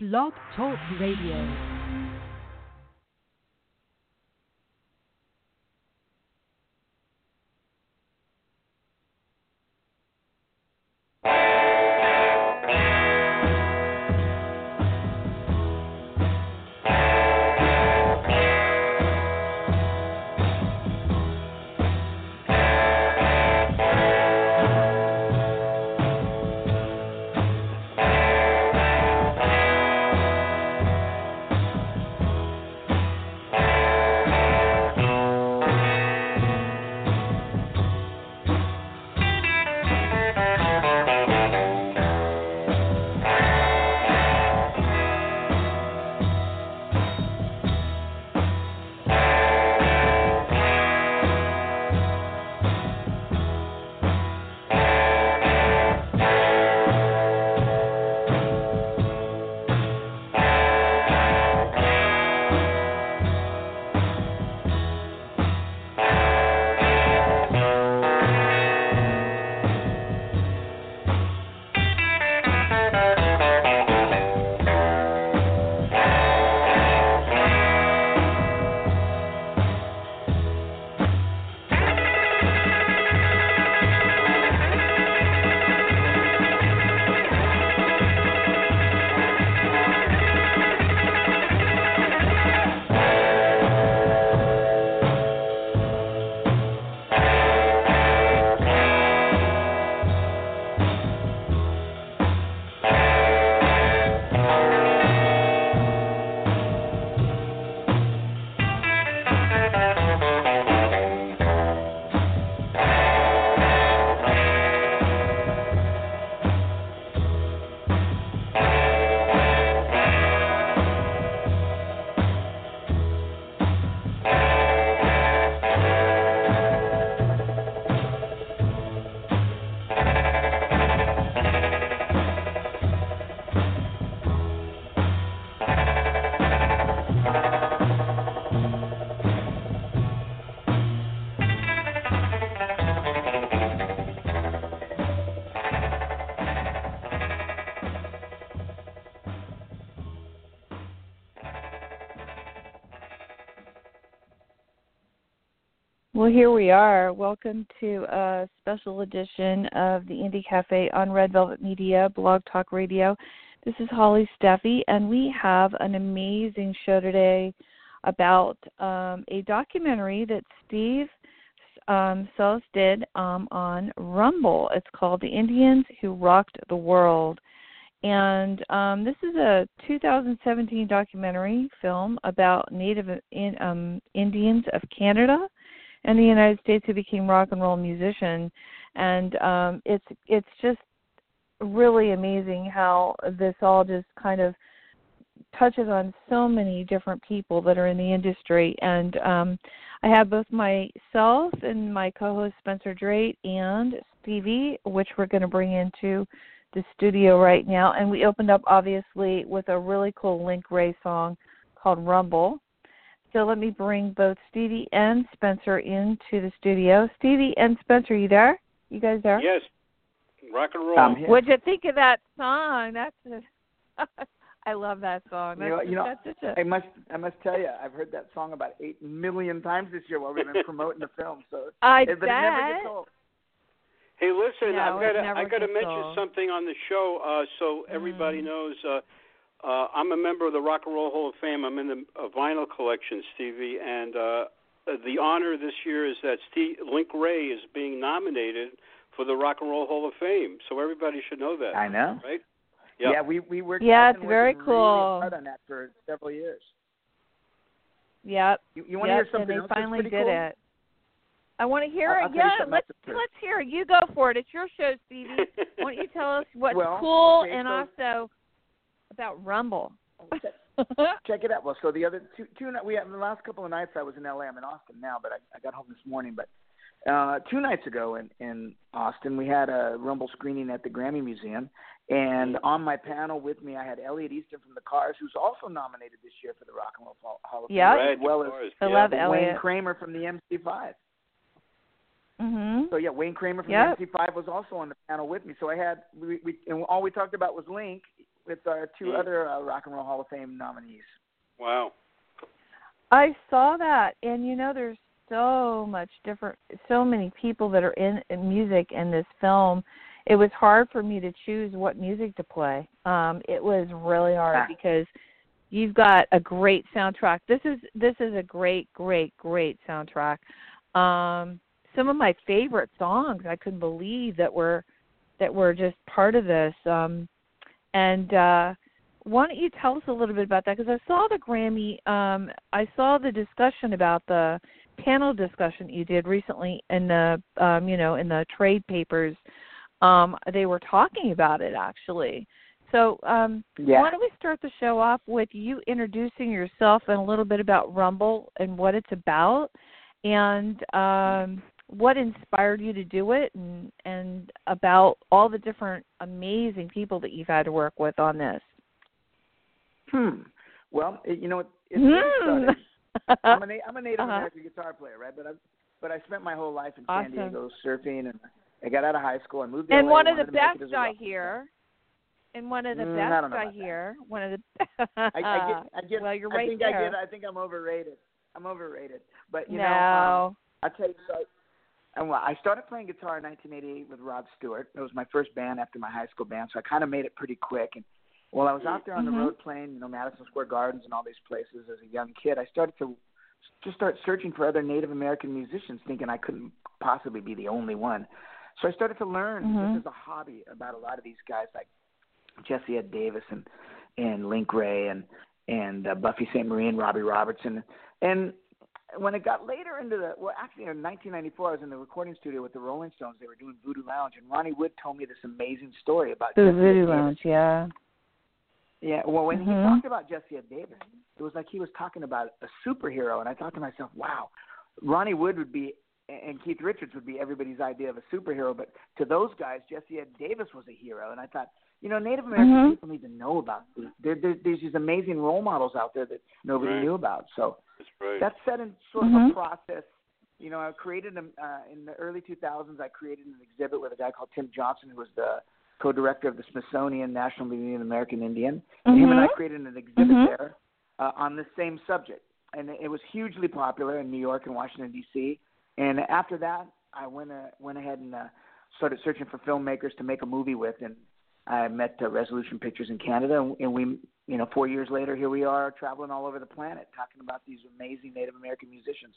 Blog Talk Radio. Well, here we are. Welcome to a special edition of the Indie Cafe on Red Velvet Media, Blog Talk Radio. This is Holly Steffi, and we have an amazing show today about um, a documentary that Steve um, Salas did um, on Rumble. It's called The Indians Who Rocked the World. And um, this is a 2017 documentary film about Native in, um, Indians of Canada in the United States who became rock and roll musician, and um, it's it's just really amazing how this all just kind of touches on so many different people that are in the industry. And um I have both myself and my co-host Spencer Drake and Stevie which we're going to bring into the studio right now. And we opened up obviously with a really cool Link Wray song called Rumble so let me bring both Stevie and Spencer into the studio. Stevie and Spencer, you there? You guys there? Yes. Rock and roll. What'd you think of that song? That's a, I love that song. That's you know, you know a, I must I must tell you, I've heard that song about eight million times this year while we've been promoting the film. So I it, bet. It never gets old. Hey, listen, no, I've got to I got to mention old. something on the show uh, so everybody mm. knows. Uh, uh, I'm a member of the Rock and Roll Hall of Fame. I'm in the uh, vinyl collection, Stevie, and uh, the honor this year is that Steve, Link Wray is being nominated for the Rock and Roll Hall of Fame. So everybody should know that. I know. Right? Yeah, we we worked. Yeah, I've very cool. Really hard on that for several years. Yep. You, you want to yep, hear something and they else that's finally did cool? it. I want to hear I'll- it. I'll yeah, let's let's hear it. You go for it. It's your show, Stevie. Why don't you tell us what's Well, cool okay, and so- also about Rumble? check, check it out. Well, so the other two, two we have the last couple of nights I was in LA. I'm in Austin now, but I, I got home this morning. But uh, two nights ago in in Austin, we had a Rumble screening at the Grammy Museum, and on my panel with me, I had Elliot Easton from the Cars, who's also nominated this year for the Rock and Roll Hall- Hall of Fame, Yeah. Right, as well as. I yeah. love Wayne Elliot. Kramer from the MC5. Mhm. So yeah, Wayne Kramer from Yep. the MC5 was also on the panel with me. So I had we, we and all we talked about was Link, with our two Mm. other uh, Rock and Roll Hall of Fame nominees. Wow. I saw that, and you know, there's so much different, so many people that are in, in music in this film. It was hard for me to choose what music to play. Um, it was really hard Ah. because you've got a great soundtrack. This is this is a great, great, great soundtrack. Um, some of my favorite songs I couldn't believe that were that were just part of this. Um, and uh, why don't you tell us a little bit about that? Because I saw the Grammy, um, I saw the discussion about the panel discussion you did recently in the, um, you know, in the trade papers. Um, they were talking about it actually. So um, Yeah. why don't we start the show off with you introducing yourself and a little bit about Rumble and what it's about, and um, what inspired you to do it, and and about all the different amazing people that you've had to work with on this. Hmm. Well, it, you know, it, it's Hmm. I'm a I'm a Native Uh-huh. American guitar player, right? But I but I spent my whole life in Awesome. San Diego surfing, and I got out of high school. I moved to and LA, one of the to make it best I I hear. And one of the Mm, best I that. hear. One of the. I, I get, I get, well, you're I right think there. I get, I think I'm overrated. I'm overrated. But you no. know, um, I'll tell you so. And well, I started playing guitar in 1988 with Rod Stewart. It was my first band after my high school band, so I kind of made it pretty quick. And while I was out there on Mhm. the road playing, you know, Madison Square Gardens and all these places as a young kid, I started to just start searching for other Native American musicians, thinking I couldn't possibly be the only one. So I started to learn Mhm. just as a hobby about a lot of these guys like Jesse Ed Davis and and Link Wray and and uh, Buffy Sainte-Marie and Robbie Robertson. And when it got later into the well, actually in 1994, I was in the recording studio with the Rolling Stones. They were doing Voodoo Lounge, and Ronnie Wood told me this amazing story about The Jesse Voodoo Davis. Lounge, yeah. Yeah, well, when he Mhm. talked about Jesse Ed Davis, it was like he was talking about a superhero, and I thought to myself, wow, Ronnie Wood would be and Keith Richards would be everybody's idea of a superhero, but to those guys, Jesse Ed Davis was a hero, and I thought, you know, Native American Mhm. people need to know about these. There, there, there's these amazing role models out there that nobody Right. knew about. So That's right. that set in sort of Mhm. a process. You know, I created a, uh, in the early 2000s. I created an exhibit with a guy called Tim Johnson, who was the co-director of the Smithsonian National Museum of American Indian. And him and I Mhm. created an exhibit Mhm. there uh, on the same subject, and it was hugely popular in New York and Washington D.C. And after that, I went uh, went ahead and uh, started searching for filmmakers to make a movie with, and I met uh, Resolution Pictures in Canada, and, and we, you know, four years later, here we are traveling all over the planet talking about these amazing Native American musicians.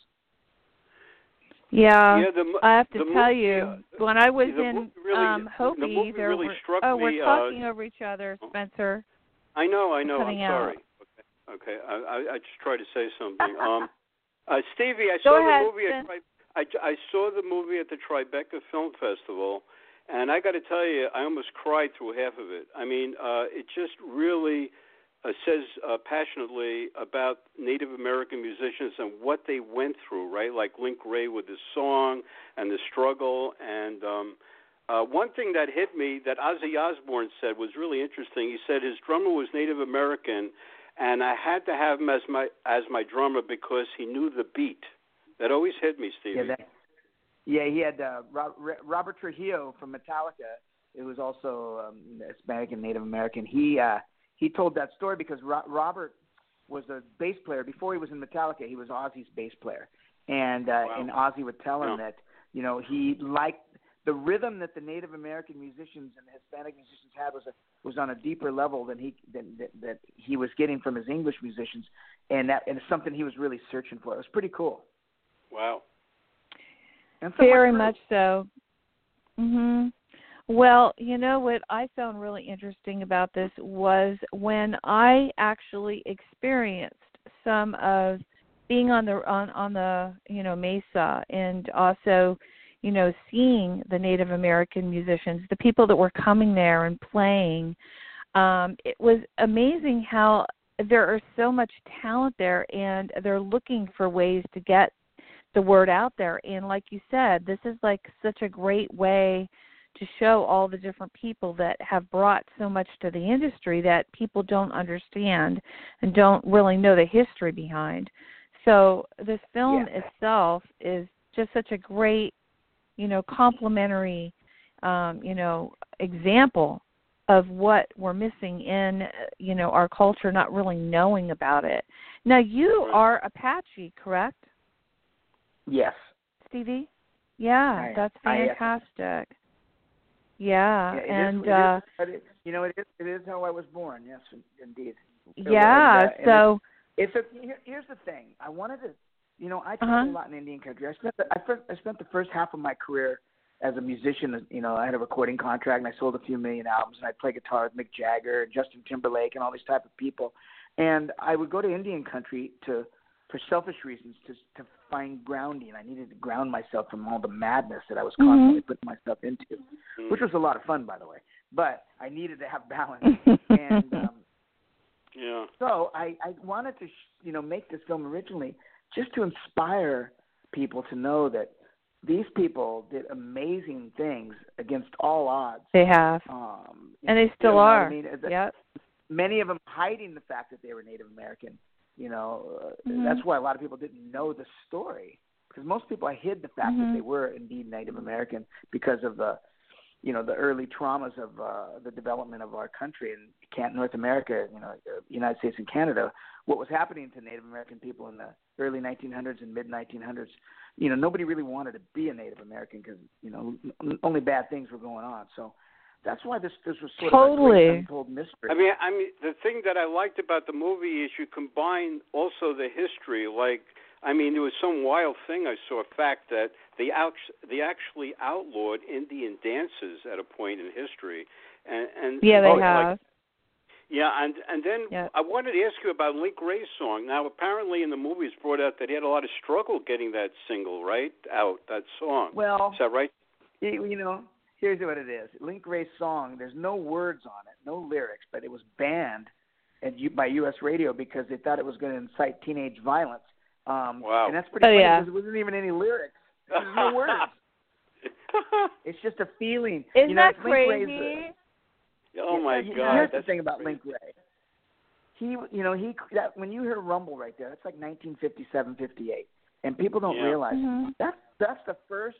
Yeah. yeah, the, I have to tell movie, you, uh, when I was in movie really- um Hopi, movie there really were struck oh, me, we're uh, talking over each other, Oh. Spencer. I know, I know. I'm cutting out. sorry. Okay, okay. I, I, I just tried to say something. Um, uh, Stevie, I Go saw ahead, the movie. At I, I saw the movie at the Tribeca Film Festival, and I got to tell you, I almost cried through half of it. I mean, uh, it just really uh, says uh, passionately about Native American musicians and what they went through, right? Like Link Wray with his song and the struggle. And um, uh, one thing that hit me that Ozzy Osbourne said was really interesting. He said his drummer was Native American, and I had to have him as my as my drummer because he knew the beat. That always hit me, Stevie. Yeah, that, yeah, he had uh, Robert Trujillo from Metallica. It was also um, Hispanic and Native American. He uh, he told that story because Ro- Robert was a bass player before he was in Metallica. He was Ozzy's bass player, and uh, Wow. and Ozzy would tell him Yeah. that you know he liked the rhythm that the Native American musicians and the Hispanic musicians had was a, was on a deeper level than he than, that, that he was getting from his English musicians, and that and it's something he was really searching for. It was pretty cool. Wow. And so Very much much so. Mhm. Well, you know what I found really interesting about this was when I actually experienced some of being on the on on the you know mesa and also you know seeing the Native American musicians, the people that were coming there and playing. Um, it was amazing how there are so much talent there, and they're looking for ways to get the word out there. And like you said, this is like such a great way to show all the different people that have brought so much to the industry that people don't understand and don't really know the history behind. So this film Yeah. itself is just such a great, you know, complimentary, um, you know, example of what we're missing in you know our culture not really knowing about it now you are apache correct Yes. stevie yeah I- that's I fantastic yeah, Yeah, and it is- uh but it, you know, it is it is how I was born. Yes, indeed. Yeah and, uh, so It's a here, here's the thing. I wanted to, you know, I Uh-huh. traveled a lot in Indian country. I spent the, I, first, I spent the first half of my career as a musician. You know, I had a recording contract and I sold a few million albums. And I played guitar with Mick Jagger and Justin Timberlake and all these type of people. And I would go to Indian country to, for selfish reasons, to to find grounding. I needed to ground myself from all the madness that I was constantly putting myself into, Mm. which was a lot of fun, by the way. But I needed to have balance. and um, yeah. so I, I wanted to, sh- you know, make this film originally just to inspire people to know that these people did amazing things against all odds. they have Um, and they you still know are I mean? That- yep Many of them hiding the fact that they were Native American. You know, uh, Mhm. that's why a lot of people didn't know the story because most people hid the fact that Mhm. they were indeed Native American because of the, you know, the early traumas of uh, the development of our country and can North America, you know, uh, United States and Canada. What was happening to Native American people in the early 1900s and mid 1900s? You know, nobody really wanted to be a Native American because you know n- only bad things were going on. So that's why this this was sort of a Totally. great untold mystery. I mean, I mean, the thing that I liked about the movie is you combine also the history. Like, I mean, there was some wild thing I saw. Fact that they act- they actually outlawed Indian dances at a point in history, and and yeah they oh, like- have yeah, and and then Yeah. I wanted to ask you about Link Wray's song. Now, apparently, in the movie, it's brought out that he had a lot of struggle getting that single right out, that song. well, Is that right? you you know, here's what it is. Link Wray's song, there's no words on it, no lyrics, but it was banned at U, by U.S. radio because they thought it was going to incite teenage violence. Um, Wow. And that's pretty Oh, funny yeah. because it wasn't even any lyrics. There's no words. It's just a feeling. isn't you know, that it's Link Wray's, crazy oh my you know, God! Here's the thing about crazy. Link Wray. He, you know, he that when you hear Rumble right there, that's like 1957, 58, and people don't Yeah. realize Mhm. that's that's the first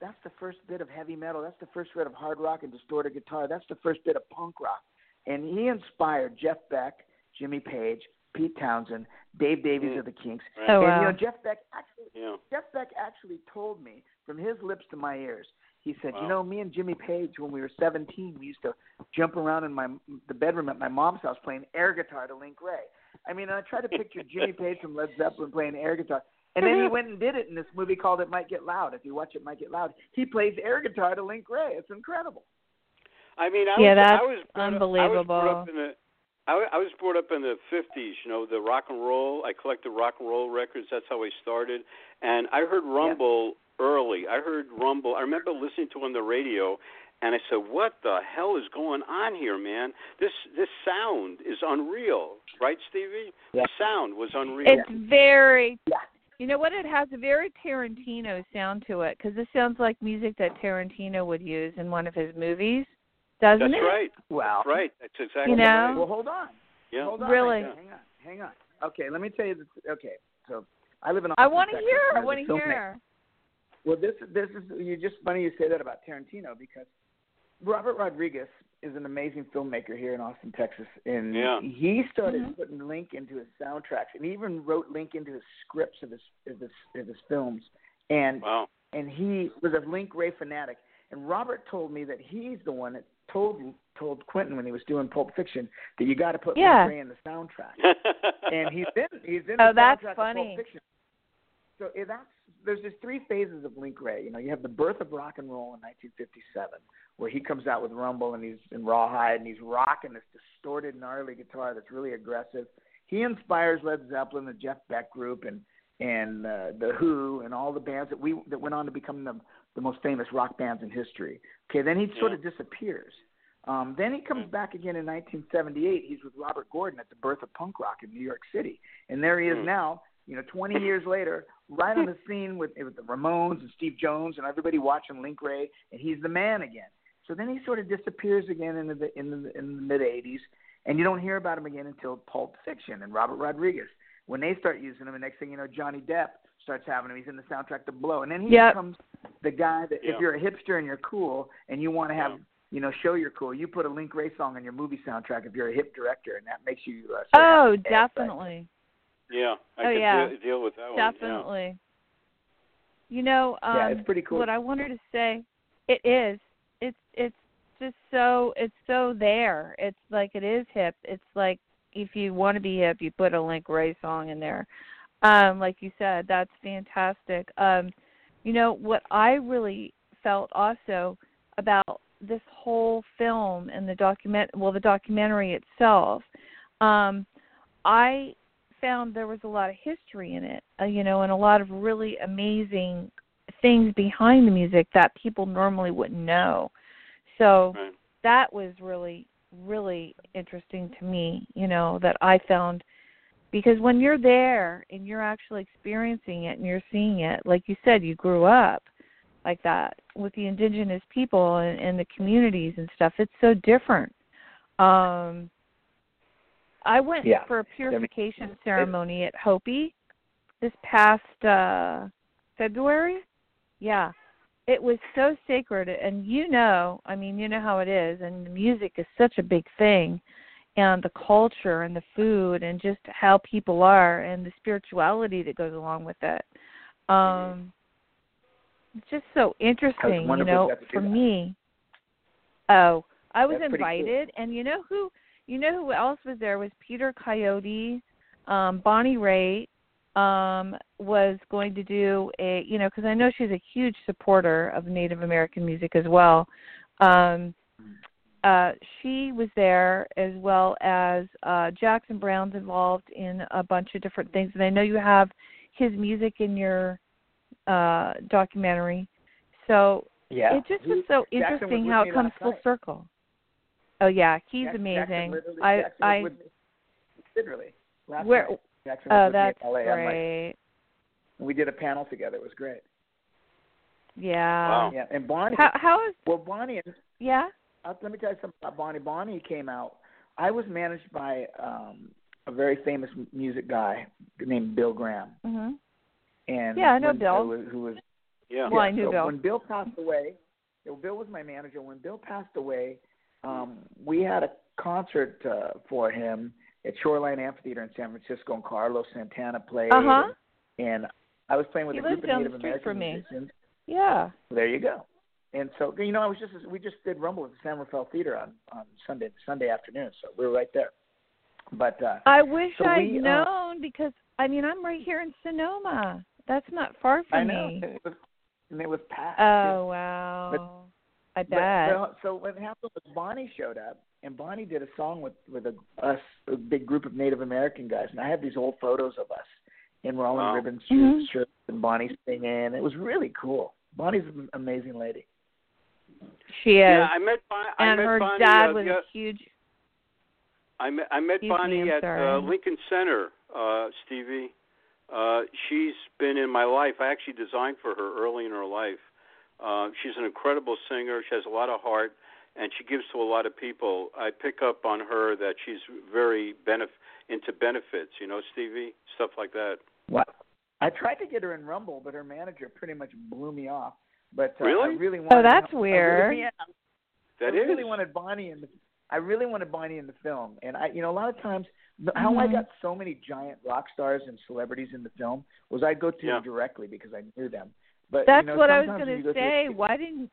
that's the first bit of heavy metal. That's the first bit of hard rock and distorted guitar. That's the first bit of punk rock. And he inspired Jeff Beck, Jimmy Page, Pete Townshend, Dave Davies Mm. of the Kinks. Right. Oh, and wow. you know, Jeff Beck actually Yeah. Jeff Beck actually told me from his lips to my ears. He said, Wow. "You know, me and Jimmy Page, when we were 17, we used to jump around in my the bedroom at my mom's house playing air guitar to Link Wray. I mean, I try to picture Jimmy Page from Led Zeppelin playing air guitar, and then he mm-hmm. went and did it in this movie called It Might Get Loud. If you watch It Might Get Loud, he plays air guitar to Link Wray. It's incredible. I mean, I Yeah, was, that's I was brought Up, I was unbelievable. brought up in the, I, I was brought up in the '50s. You know, the rock and roll. I collected rock and roll records. That's how I started. And I heard Rumble early. I heard Rumble. I remember listening to it on the radio, and I said, "What the hell is going on here, man? This this sound is unreal, right, Stevie? Yeah. The sound was unreal." It's very. Yeah. You know what? It has a very Tarantino sound to it because this sounds like music that Tarantino would use in one of his movies, doesn't That's it? right. Well, That's right. That's exactly You know? right. well, hold on. Yeah. Hold on. Really? Hang on. Hang on. Okay, let me tell you. This, okay, so I live in. I want to hear. and I as want to hear. Well, this this is you just funny you say that about Tarantino because Robert Rodriguez is an amazing filmmaker here in Austin, Texas, and Yeah. he started Mhm. putting Link into his soundtracks, and he even wrote Link into his scripts of his of his, of his films, and Wow. and he was a Link Wray fanatic. And Robert told me that he's the one that told told Quentin when he was doing Pulp Fiction that you got to put Yeah. Link Wray in the soundtrack and he's in he's in the Oh, that's soundtrack funny. of Pulp Fiction. So eh, that's there's just three phases of Link Wray. You know, you have the birth of rock and roll in 1957, where he comes out with Rumble and he's in Rawhide and he's rocking this distorted, gnarly guitar that's really aggressive. He inspires Led Zeppelin, the Jeff Beck group, and and uh, the Who, and all the bands that we that went on to become the the most famous rock bands in history. Okay, then he sort of disappears. Um, then he comes back again in 1978. He's with Robert Gordon at the birth of punk rock in New York City, and there he is Hmm. now. You know, 20 years later, right on the scene with, with the Ramones and Steve Jones and everybody watching Link Wray, and he's the man again. So then he sort of disappears again in the in the, in the mid 80s, and you don't hear about him again until Pulp Fiction and Robert Rodriguez. When they start using him, the next thing you know, Johnny Depp starts having him. He's in the soundtrack to Blow, and then he Yep. becomes the guy that Yeah. if you're a hipster and you're cool and you want to have Yeah. you know, show you're cool. You put a Link Wray song on your movie soundtrack if you're a hip director, and that makes you. Uh, Oh, have head, but- definitely. Yeah, I Oh, could yeah. deal, deal with that one. yeah. Definitely. You know, um, Yeah, it's pretty cool. What I wanted to say, it is. It's it's just so it's so there. It's like it is hip. It's like if you want to be hip, you put a Link Wray song in there. Um, like you said, that's fantastic. Um, you know what I really felt also about this whole film and the document well the documentary itself um i found there was a lot of history in it uh, you know and a lot of really amazing things behind the music that people normally wouldn't know so Right. that was really really interesting to me you know that i found because when you're there and you're actually experiencing it and you're seeing it like you said you grew up like that with the indigenous people and, and the communities and stuff it's so different um i went Yeah. for a purification ceremony at hopi this past uh february yeah it was so sacred and you know i mean you know how it is and the music is such a big thing and the culture and the food and just how people are and the spirituality that goes along with it um it's just so interesting you know you got to do for that. me oh i was That's pretty cool. invited and you know who you know who else was there was peter coyote um bonnie raitt um was going to do a you know because i know she's a huge supporter of native american music as well. Um uh she was there as well as uh jackson browne's involved in a bunch of different things. And i know you have his music in your uh documentary. So Yeah. it just was so was interesting how it comes full circle oh yeah he's Jackson amazing literally- i Jackson i with me. Literally. Last where night. Jackson oh with me that's in LA. I'm like- great we did a panel together. It was great. yeah Wow. Yeah, and Bonnie. how how is well, Bonnie. yeah Uh, let me tell you something about Bonnie. Bonnie came out. I was managed by um a very famous music guy named Bill Graham, mhm and Yeah, I know when- Bill. Who was, who was Yeah. Well, I knew so Bill. When Bill passed away, Bill was my manager. When Bill passed away, um, we had a concert uh, for him at Shoreline Amphitheater in San Francisco, and Carlos Santana played. Uh-huh. And, and I was playing with He a group of Native the American me. musicians. yeah There you go. And so, you know, I was just we just did Rumble at the San Rafael Theater on on Sunday Sunday afternoon, so we were right there. But uh, I wish So I'd we, uh, known because I mean I'm right here in Sonoma. That's not far from I know me. it was and it was packed. Oh wow. I But- bet. but- so what happened was Bonnie showed up, and Bonnie did a song with with a, us, a big group of Native American guys, and I have these old photos of us, and we're all Wow. in ribbon shirts, shirts, and Bonnie's singing. It was really cool. Bonnie's an amazing lady. she is. Yeah, I met Bon- I and met her Bonnie. dad uh, was the- a huge I met I met Excuse me, Bonnie at uh, Lincoln Center, uh, Stevie. Uh, she's been in my life. I actually designed for her early in her life. Uh, she's an incredible singer. She has a lot of heart, and she gives to a lot of people. I pick up on her that she's very benef- into benefits. You know, Stevie, stuff like that. What? I tried to get her in Rumble, but her manager pretty much blew me off. But uh, Really? I really wanted. Oh, that's I weird. really, yeah, That I really is. wanted Bonnie in the. I really wanted Bonnie in the film, and I, you know, a lot of times, how I Mhm. got so many giant rock stars and celebrities in the film was I go to Yeah. them directly because I knew them. But That's you know, what I was going to you through say. Why didn't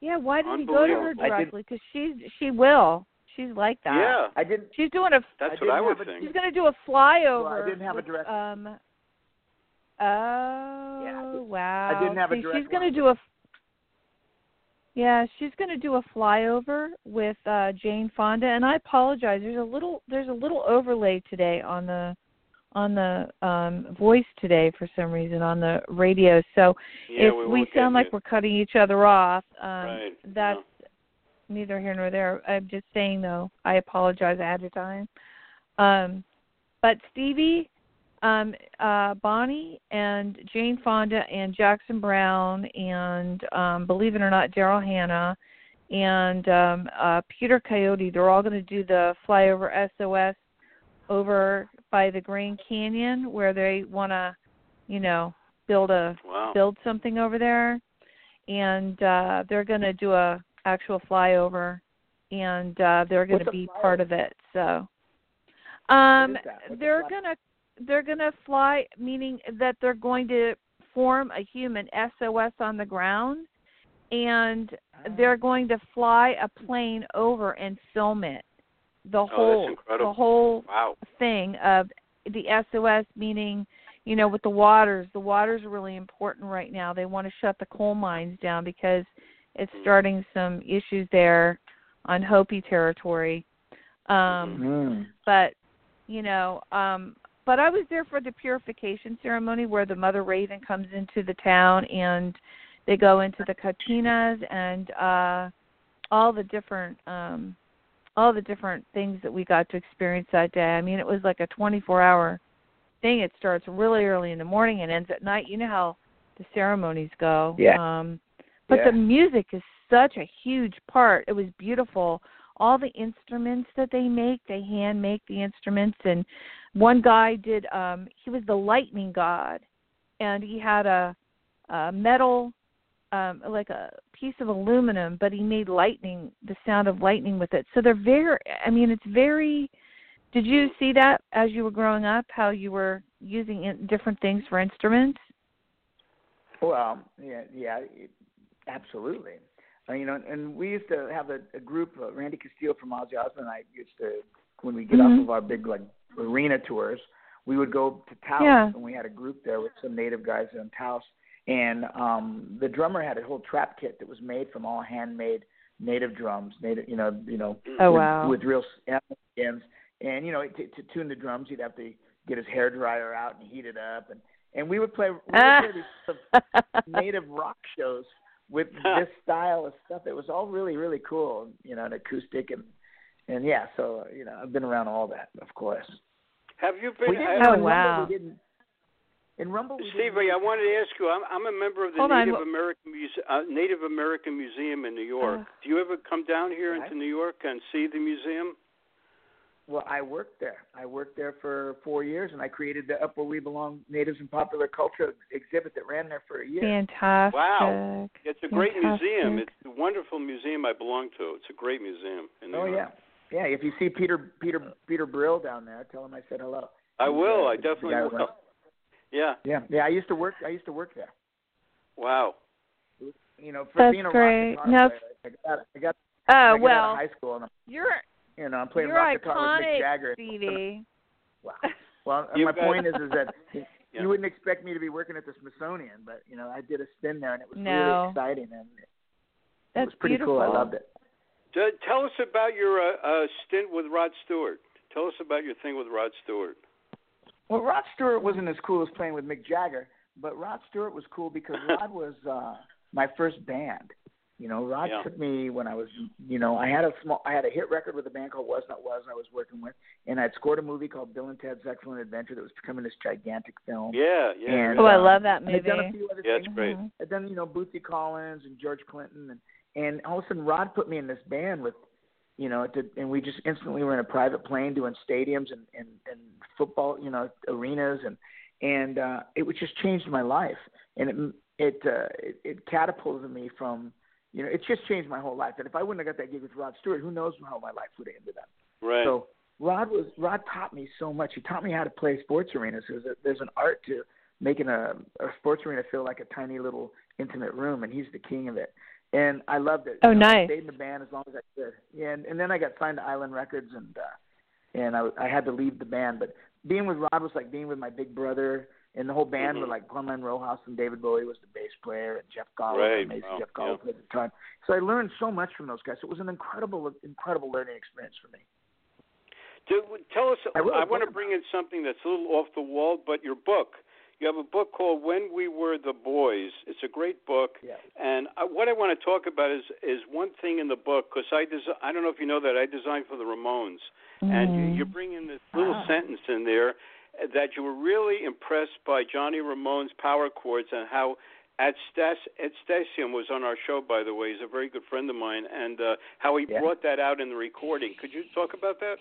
Yeah, why didn't you go to her Unbelievable. I did- directly cuz she's she will. She's like that. Yeah, I didn't. She's doing a that's I what I would have a- think. she's going to do a flyover. Well, I didn't have a direct- um Oh, wow I did- wow. didn't have a See, direct she's going to do a Yeah, she's going to do a flyover with uh Jane Fonda and I apologize. There's a little there's a little overlay today on the on the um voice today for some reason on the radio. So yeah, if we, we sound like you. we're cutting each other off, um Right, that's neither here nor there. I'm just saying though, I apologize ahead of time. Um but Stevie, um, uh, Bonnie and Jane Fonda and Jackson Browne and um, believe it or not, Daryl Hannah and um, uh, Peter Coyote. They're all going to do the flyover SOS over by the Grand Canyon where they want to, you know, build a Wow. build something over there and uh they're going to do a actual flyover, and uh, they're going to be flyover? part of it. So, um, is that? What's a they're gonna they're gonna fly, meaning that they're going to form a human SOS on the ground, and they're going to fly a plane over and film it. The whole Oh, incredible. the whole Wow. thing of the SOS meaning, you know, with the waters. The waters are really important right now. They want to shut the coal mines down because it's Mm. starting some issues there on Hopi territory. Um Mm. but you know, um but I was there for the purification ceremony where the mother raven comes into the town and they go into the katsinas and uh all the different um all the different things that we got to experience that day. I mean, it was like a 24-hour thing. It starts really early in the morning and ends at night. You know how the ceremonies go. Yeah. Um but Yeah. the music is such a huge part. It was beautiful. All the instruments that they make, they hand make the instruments and one guy did um he was the lightning god and he had a, a metal um like a piece of aluminum but he made lightning the sound of lightning with it so they're very i mean it's very did you see that as you were growing up how you were using in, different things for instruments Well, yeah, yeah, absolutely. Uh, you know, and we used to have a, a group. Uh, Randy Castillo from Ozzy Osbourne and I used to, when we get Mhm. off of our big like arena tours, we would go to Taos, Yeah. and we had a group there with some native guys in Taos. And um the drummer had a whole trap kit that was made from all handmade native drums, native, you know, you know, oh with, wow with real animal skins. And you know, to, to tune the drums, he'd have to get his hair dryer out and heat it up, and and we would play, we would play these sort of native rock shows with this style of stuff. It was all really really cool, you know, and acoustic and and yeah. So you know, I've been around all that, of course. Have you been? We didn't, Oh, wow. We didn't, in Rumble, we I wanted to ask you. I'm, I'm a member of the Hold Native what- American Muse- uh, Native American Museum in New York. Uh. Do you ever come down here Right. into New York and see the museum? Well, I worked there. I worked there for four years, and I created the Up Where We Belong Natives and Popular Culture exhibit that ran there for a year. fantastic Wow. It's a great museum. It's a wonderful museum I belong to. It's a great museum in New Oh York. yeah, yeah. If you see Peter Peter Peter Brill down there, tell him I said hello. I will. uh, I definitely guy will. Who runs- Yeah. Yeah, yeah. I used to work. I used to work there. Wow. You know, for That's being a great. rock guitar Now- player, I got I got oh I got out well of high school and I'm, you're you know I'm playing you're rock guitar with Mick Jagger. stevie Wow. Well, my guys- point is, is that Yeah. you wouldn't expect me to be working at the Smithsonian, but you know, I did a spin there, and it was No. really exciting, and it that's was pretty beautiful cool. I loved it. T- Tell us about your uh, uh, stint with Rod Stewart. Tell us about your thing with Rod Stewart. Well, Rod Stewart wasn't as cool as playing with Mick Jagger, but Rod Stewart was cool because Rod was uh my first band. You know, Rod Yeah. took me when I was, you know, I had a small, I had a hit record with a band called Was Not Was I was working with, and I'd scored a movie called Bill and Ted's Excellent Adventure that was becoming this gigantic film. Yeah, yeah. And, oh i um, love that and I'd done a movie few other Yeah, it's great. I'd done, you know, Bootsy Collins and George Clinton, and and all of a sudden Rod put me in this band with, you know, it did, and we just instantly were in a private plane doing stadiums and and and football, you know, arenas, and and uh, it was just changed my life, and it it uh, it, it catapulted me from, you know, it just changed my whole life. And if I wouldn't have got that gig with Rod Stewart, who knows how my life would have ended up. Right. So Rod was Rod taught me so much. He taught me how to play sports arenas. There's a, there's an art to making a, a sports arena feel like a tiny little intimate room, and he's the king of it. And I loved it. Oh, You know, I nice. stayed in the band as long as I could. Yeah, and, and then I got signed to Island Records, and uh, and I, I had to leave the band. But being with Rod was like being with my big brother, and the whole band Mhm. were like Glenn Rojas and David Bowie was the bass player, and Jeff Golub, Right, amazing wow, Jeff Golub yeah. played the time. So I learned so much from those guys. It was an incredible, incredible learning experience for me. Do, tell us. I wrote a I want to bring in something that's a little off the wall, but your book. You have a book called When We Were the Boys. It's a great book, Yeah. and I, what I want to talk about is is one thing in the book because I des- I don't know if you know that I designed for the Ramones, and you, Mm. you bring in this little Ah. sentence in there uh, that you were really impressed by Johnny Ramone's power chords and how. At Stas, Ed Stasium was on our show, by the way. He's a very good friend of mine, and uh, how he Yeah. brought that out in the recording. Could you talk about that?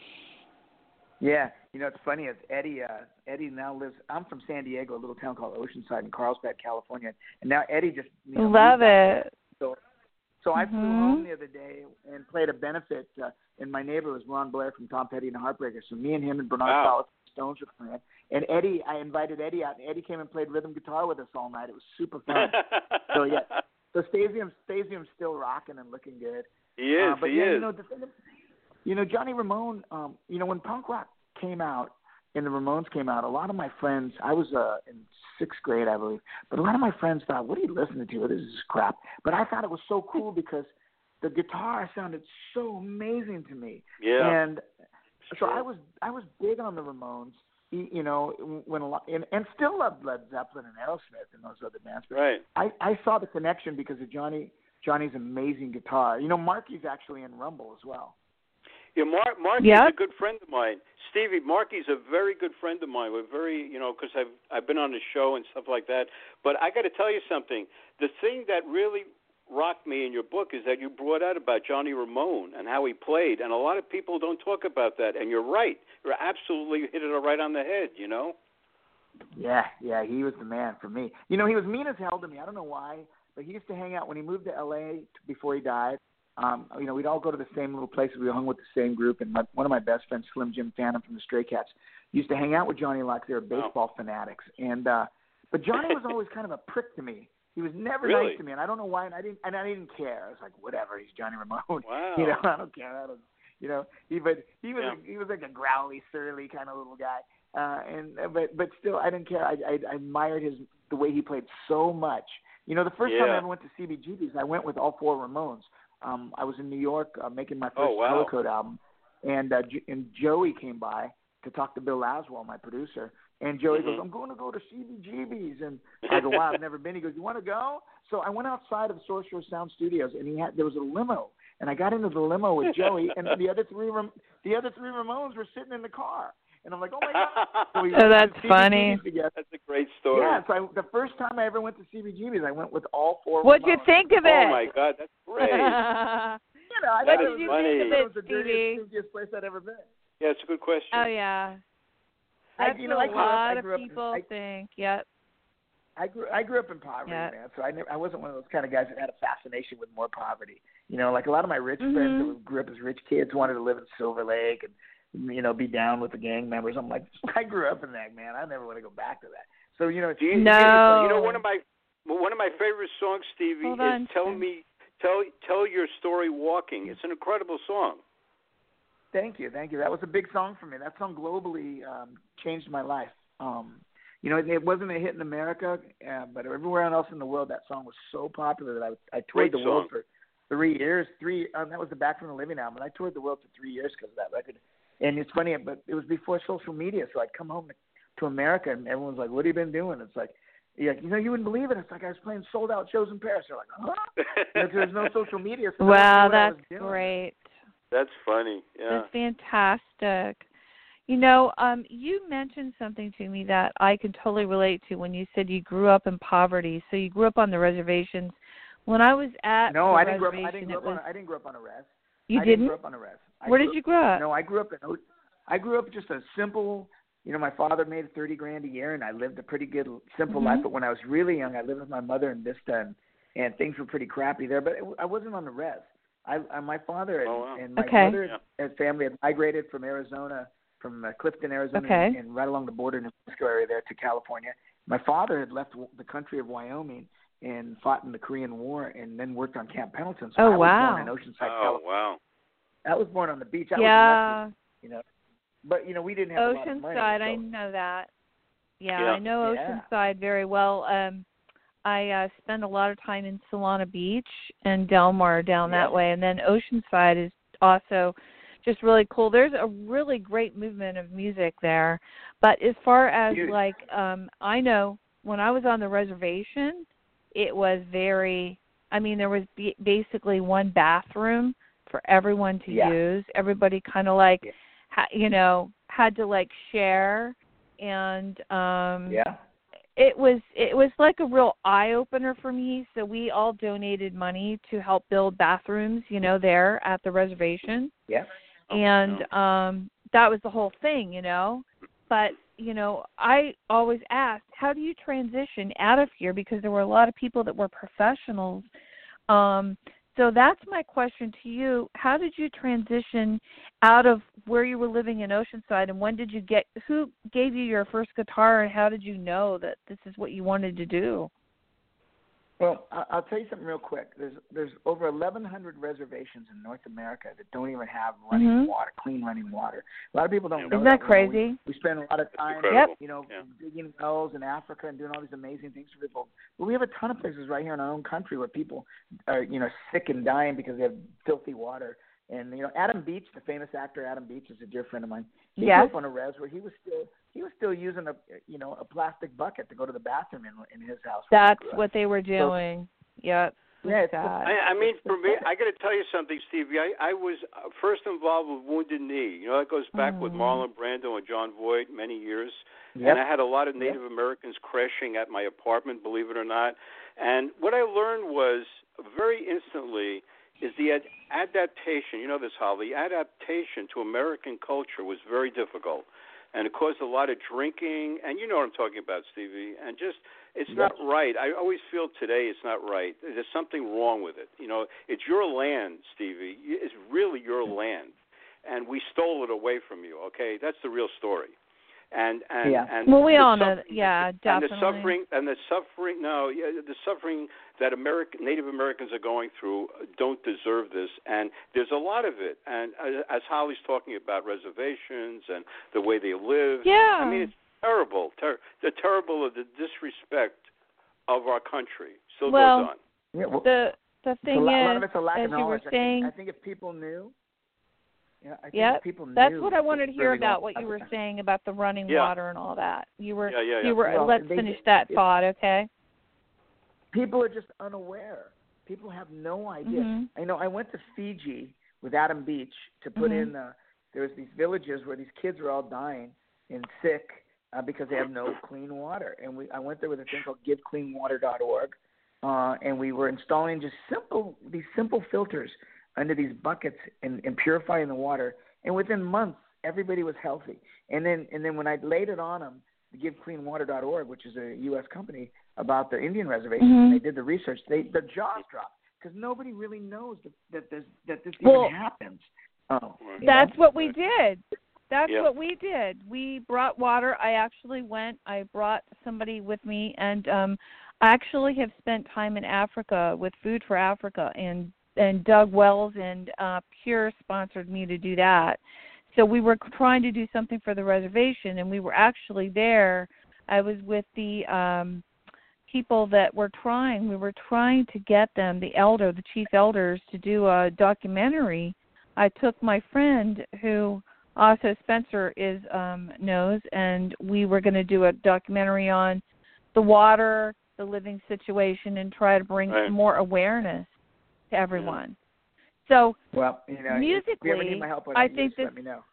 Yeah, you know it's funny. Is Eddie? Uh, Eddie now lives. I'm from San Diego, a little town called Oceanside in Carlsbad, California, and now Eddie just you know, love it So So I flew Mhm. home the other day and played a benefit. Uh, and my neighbor was Ron Blair from Tom Petty and the Heartbreakers. So me and him and Bernard Wow. Salas the Stones were playing. And Eddie, I invited Eddie out, and Eddie came and played rhythm guitar with us all night. It was super fun. So, yeah. so Stasium, Stasium's still rocking and looking good. he is. Uh, but he yeah, is. you know the thing, you know Johnny Ramone. Um, you know when punk rock came out and the Ramones came out, a lot of my friends. I was uh, in sixth grade, I believe, but a lot of my friends thought, "What are you listening to? This is crap." But I thought it was so cool because the guitar sounded so amazing to me, yeah. and so I was I was big on the Ramones. You know, when a lot and, and still loved Led Zeppelin and Aerosmith and those other bands. But right. I, I saw the connection because of Johnny Johnny's amazing guitar. You know, Marky's actually in Rumble as well. Yeah, Mark. Marky's Yep. a good friend of mine. Stevie, Marky's a very good friend of mine. We're very, you know, because I've I've been on the show and stuff like that. But I got to tell you something. The thing that really rocked me in your book is that you brought out about Johnny Ramone and how he played, and a lot of people don't talk about that. And you're right. You're absolutely hit it right on the head. You know. Yeah, yeah, he was the man for me. You know, he was mean as hell to me. I don't know why, but he used to hang out when he moved to L.A. before he died. Um, you know, we'd all go to the same little places. We hung with the same group, and my, one of my best friends, Slim Jim Phantom from the Stray Cats, used to hang out with Johnny 'cause they were baseball fanatics. And uh, but Johnny was always kind of a prick to me. He was never Really? nice to me, and I don't know why. And I didn't, and I didn't care. I was like, whatever. He's Johnny Ramone. Wow. You know, I don't care. I don't. You know, he but he was Yeah. he was like a growly, surly kind of little guy. Uh, and uh, but but still, I didn't care. I, I I admired his the way he played so much. You know, the first time I ever went to CBGB's, I went with all four Ramones. Um, I was in New York uh, making my first Oh, wow. Color Code album, and uh, J- and Joey came by to talk to Bill Laswell, my producer. And Joey Mhm. goes, "I'm going to go to CBGB's," and I go, "Wow, I've never been." He goes, "You want to go?" So I went outside of Sorcerer Sound Studios, and he had there was a limo, and I got into the limo with Joey, and the other three the other three Ramones were sitting in the car, and I'm like, "Oh my god!" So we Oh, that's funny. CBGB's Together. That's a great story. Yeah, so I, the first time I ever went to CBGB's, I went with all four. What'd you think of it? Oh my God, that's great. You know, I That thought is it was, funny. it was the Stevie? dirtiest, stinkiest place I'd ever been. yeah, it's a good question. oh yeah. I- That's you know, what I a grew up- I lot grew of up in- people I- think. Yep. I grew I grew up in poverty, Yeah. man. So I never, I wasn't one of those kind of guys that had a fascination with more poverty. You know, like a lot of my rich Mhm. friends who grew up as rich kids wanted to live in Silver Lake and you know be down with the gang members. I'm like, I grew up in that, man. I never want to go back to that. So you know, Do you, No. You know, one of my one of my favorite songs, Stevie, Hold is on, "Tell Me, Tell Tell Your Story Walking." It's an incredible song. Thank you, thank you. That was a big song for me. That song globally um, changed my life. Um, you know, it, it wasn't a hit in America, uh, but everywhere else in the world, that song was so popular that I, I toured Great the world for three years. Three, um, that was the Back from the Living album, and I toured the world for three years because of that record. And it's funny, but it was before social media, so I'd come home to, to America, and everyone's like, "What have you been doing?" It's like, yeah, you know, you wouldn't believe it. It's like I was playing sold out shows in Paris. They're like, huh? There's, there's no social media. So no Wow, that's great. That's funny. Yeah. That's fantastic. You know, um, you mentioned something to me that I can totally relate to when you said you grew up in poverty. So you grew up on the reservations. When I was at No, the I didn't grow up. I didn't grow it up on. was, A, I didn't grow up on a res. you I didn't. grow up on a res. I Where grew did you grow up? No, I grew up in. I grew up just a simple. You know, my father made thirty grand a year, and I lived a pretty good, simple Mhm. life. But when I was really young, I lived with my mother in Vista, and, and things were pretty crappy there. But it, I wasn't on the res. I, I my father and, Oh, wow. and my Okay. mother Yeah. and family had migrated from Arizona, from uh, Clifton, Arizona, Okay. and, and right along the border in the Mexico area there to California. My father had left the country of Wyoming and fought in the Korean War, and then worked on Camp Pendleton. So Oh, I was wow. born in Oceanside, Oh California. wow. I was born on the beach. I was yeah, lucky, you know. But you know, we didn't have a lot of money. Oceanside. so- I know that. Yeah, Yeah. I know Yeah. Oceanside very well. Um, I uh, spend a lot of time in Solana Beach and Delmar down that way, and then Oceanside is also just really cool. There's a really great movement of music there. But as far as Huge. like, um, I know when I was on the reservation, it was very. I mean, there was b- basically one bathroom for everyone to Yeah. use. Everybody kind of like, Yeah. ha- you know, had to like share, and um Yeah. it was it was like a real eye opener for me so we all donated money to help build bathrooms you know there at the reservation Yeah. and um that was the whole thing you know but you know i always asked how do you transition out of here because there were a lot of people that were professionals um so that's my question to you. How did you transition out of where you were living in Oceanside, and when did you get? Who gave you your first guitar, and how did you know that this is what you wanted to do? Well, I'll tell you something real quick. There's there's over 1,100 reservations in North America that don't even have running mm-hmm. water, clean running water. A lot of people don't Isn't know. that, that. crazy? You know, we, we spend a lot of time, yep. you know, yeah. digging wells in Africa and doing all these amazing things for people. But we have a ton of places right here in our own country where people are, you know, sick and dying because they have filthy water. And you know, Adam Beach, the famous actor Adam Beach, is a dear friend of mine. He yes. grew up on a res where he was still he was still using a you know a plastic bucket to go to the bathroom in in his house. That's what they were doing. So, Yep. Yeah, I, I mean, for me, I got to tell you something, Stevie. I, I was uh, first involved with Wounded Knee. You know, that goes back mm-hmm. with Marlon Brando and Jon Voight many years. Yep. And I had a lot of Native yep. Americans crashing at my apartment, believe it or not. And what I learned was very instantly is the ad- adaptation. You know this, Holly. Adaptation to American culture was very difficult, and it caused a lot of drinking. And you know what I'm talking about, Stevie. And just it's Yep. not right. I always feel today it's not right. There's something wrong with it. You know, it's your land, Stevie. It's really your land, and we stole it away from you. Okay, that's the real story. And and Yeah. and Well, we the all know. suffering- That. Yeah, and the suffering and the suffering no yeah, the suffering that American Native Americans are going through don't deserve this and there's a lot of it and uh, as Holly's talking about reservations and the way they live Yeah. I mean it's terrible ter- the terrible of the disrespect of our country still Well, goes on Yeah, well, the the it's a thing lot, a lot is, of it's a lack as of you were knowledge. I saying, think, I think if people knew, yeah, I think Yep, people knew. that's what I wanted to hear about. What you were saying about the running Yeah. water and all that. You were yeah yeah yeah you were. Well, let's they- finish that it- thought, okay? People are just unaware. People have no idea. Mhm. I know. I went to Fiji with Adam Beach to put Mhm. in. the there was these villages where these kids were all dying and sick uh, because they have no clean water. And we, I went there with a thing called GiveCleanWater.org, uh, and we were installing just simple these simple filters under these buckets and, and purifying the water. And within months, everybody was healthy. And then and then when I laid it on them, GiveCleanWater.org, which is a U.S. company, about the Indian reservations, Mhm. and they did the research. They their jaws dropped because nobody really knows that that this that this Well, even happens. Oh, you That's know? what we did. That's Yeah. what we did. We brought water. I actually went. I brought somebody with me, and um, I actually have spent time in Africa with Food for Africa, and and Doug Wells and uh, Pure sponsored me to do that. So we were trying to do something for the reservation, and we were actually there. I was with the um, people that were trying. We were trying to get them, the elder, the chief elders, to do a documentary. I took my friend who also Spencer is um knows and we were going to do a documentary on the water, the living situation and try to bring Right. more awareness to everyone. So, well, you know, if you ever musically, need my help on I think this- let me know.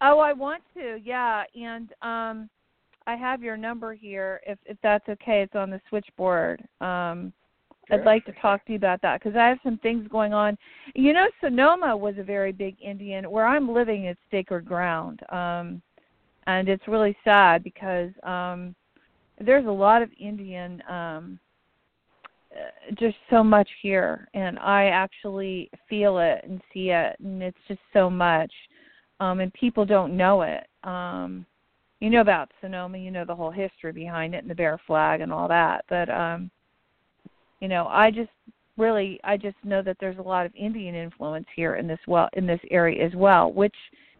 oh, I want to. Yeah, and um I have your number here if if that's okay. It's on the switchboard. Um I'd like to talk to you about that because I have some things going on. You know, Sonoma was a very big Indian. Where I'm living, it's sacred ground, um, and it's really sad because um, there's a lot of Indian, um, just so much here, and I actually feel it and see it, and it's just so much, um, and people don't know it. Um, you know about Sonoma, you know the whole history behind it and the bear flag and all that, but um you know i just really i just know that there's a lot of indian influence here in this well in this area as well which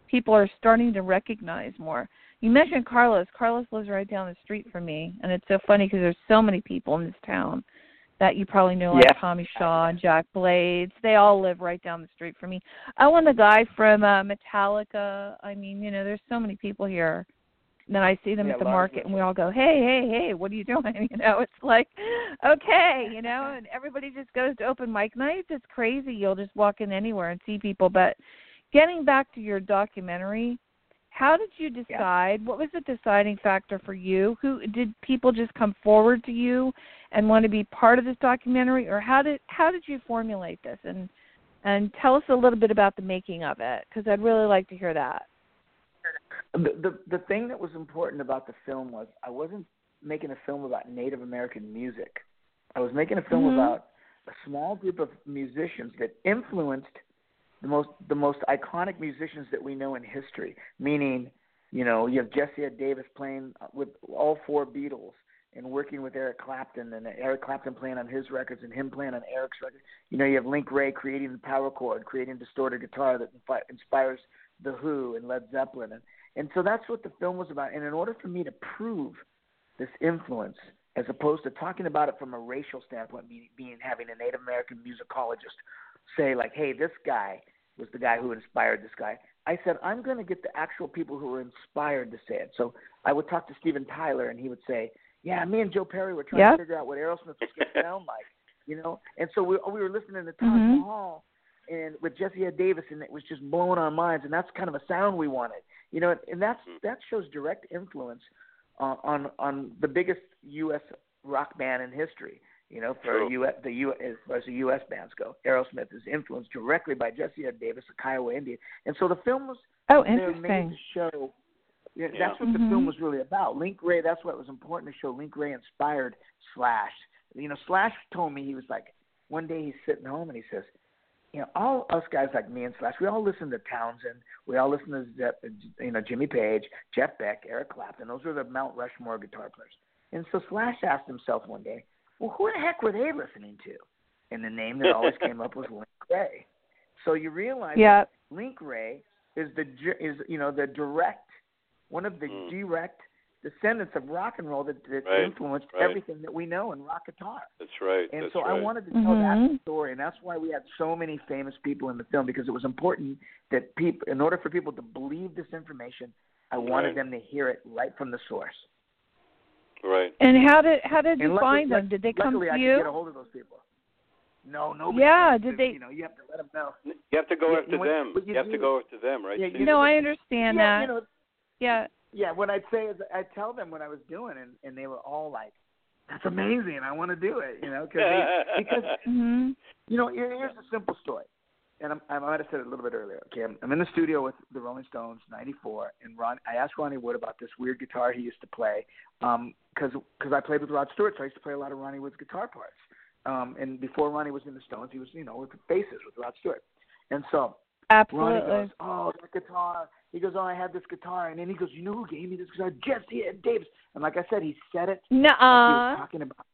people are starting to recognize more. You mentioned carlos. Carlos lives right down the street from me and it's so funny because there's so many people in this town that you probably know like Yeah. tommy shaw and jack blades they all live right down the street from me i want the guy from uh metallica i mean you know there's so many people here then I see them Yeah, at the market and we all go, Hey, hey, hey, what are you doing? You know, it's like, okay, you know, and everybody just goes to open mic nights. It's crazy. You'll just walk in anywhere and see people. But getting back to your documentary, how did you decide? What was the deciding factor for you? Who did people just come forward to you and want to be part of this documentary, or how did how did you formulate this? And and tell us a little bit about the making of it, because I'd really like to hear that. The, the the thing that was important about the film was I wasn't making a film about Native American music. I was making a film Mhm. about a small group of musicians that influenced the most the most iconic musicians that we know in history. Meaning, you know, you have Jesse Davis playing uh, with all four Beatles and working with Eric Clapton, and Eric Clapton playing on his records and him playing on Eric's records. You know, you have Link Wray creating the power chord, creating distorted guitar that inspires the Who and Led Zeppelin, and and so that's what the film was about. And in order for me to prove this influence, as opposed to talking about it from a racial standpoint, being, being having a Native American musicologist say like, "Hey, this guy was the guy who inspired this guy." I said, "I'm going to get the actual people who were inspired to say it." So I would talk to Steven Tyler, and he would say, "Yeah, me and Joe Perry were trying yep. to figure out what Aerosmith was going to sound like." You know, and so we we were listening to Taj mm-hmm. Mahal and with Jesse Ed Davis, and it was just blowing our minds, and that's kind of a sound we wanted. You know, and that's Mm-hmm. that shows direct influence on on, on the biggest U.S. rock band in history. You know, for True. U.S. the U. as far as the U.S. bands go, Aerosmith is influenced directly by Jesse Ed Davis, the Kiowa Indian, and so the film was Oh, they're made to show. Yeah, Yeah. That's what the Mhm. film was really about. Link Wray. That's what was important to show. Link Wray inspired Slash. You know, Slash told me he was like one day he's sitting home and he says, you know, all us guys like me and Slash, we all listen to Townshend. We all listen to Ze- you know Jimmy Page, Jeff Beck, Eric Clapton. Those were the Mount Rushmore guitar players. And so Slash asked himself one day, well, who the heck were they listening to? And the name that always came up was Link Wray. So you realize Yeah. that Link Wray is the dir- is you know the direct one of the Mm. direct descendants of rock and roll that, that Right, influenced right. everything that we know in rock guitar. That's right. And that's so right. I wanted to tell Mhm. that story, and that's why we had so many famous people in the film because it was important that people, in order for people to believe this information, I wanted Right. them to hear it right from the source. Right. And how did how did you luckily, find them? Did they come luckily to I you? could get a hold of those people. No, nobody. Yeah, did to- they- You know, you have to let them know. You have to go Yeah, after when- them. You, you have to do- go after them, right? Yeah, you no, know, I understand yeah, that. you know, yeah. yeah. What I'd say is I tell them what I was doing, and and they were all like, "That's amazing! I want to do it." You know, cause they, because Mhm. You know, here, here's a simple story, and I'm, I might have said it a little bit earlier. Okay, I'm, I'm in the studio with the Rolling Stones, '94, and Ron. I asked Ronnie Wood about this weird guitar he used to play, um, because because I played with Rod Stewart, so I used to play a lot of Ronnie Wood's guitar parts. Um, and before Ronnie was in the Stones, he was you know with the Faces with Rod Stewart, and so Ronnie Absolutely. goes, "Oh, that guitar." He goes, "Oh, I have this guitar," and then he goes, "You know who gave me this guitar? Jesse Davis." And like I said, he said it like he was talking about.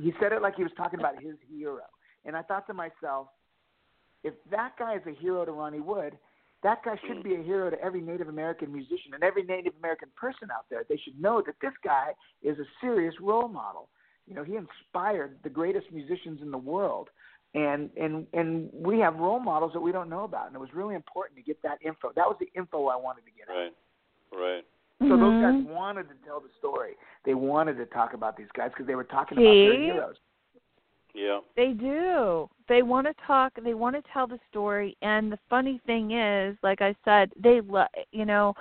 He said it like he was talking about his hero, and I thought to myself, if that guy is a hero to Ronnie Wood, that guy should be a hero to every Native American musician and every Native American person out there. They should know that this guy is a serious role model. You know, he inspired the greatest musicians in the world, and and and we have role models that we don't know about, and it was really important to get that info. That was the info I wanted to get. out. Right. Right. So those Mhm. guys wanted to tell the story. They wanted to talk about these guys because they were talking about their heroes. Yeah. They do. They want to talk. They want to tell the story. And the funny thing is, like I said, they love. You know,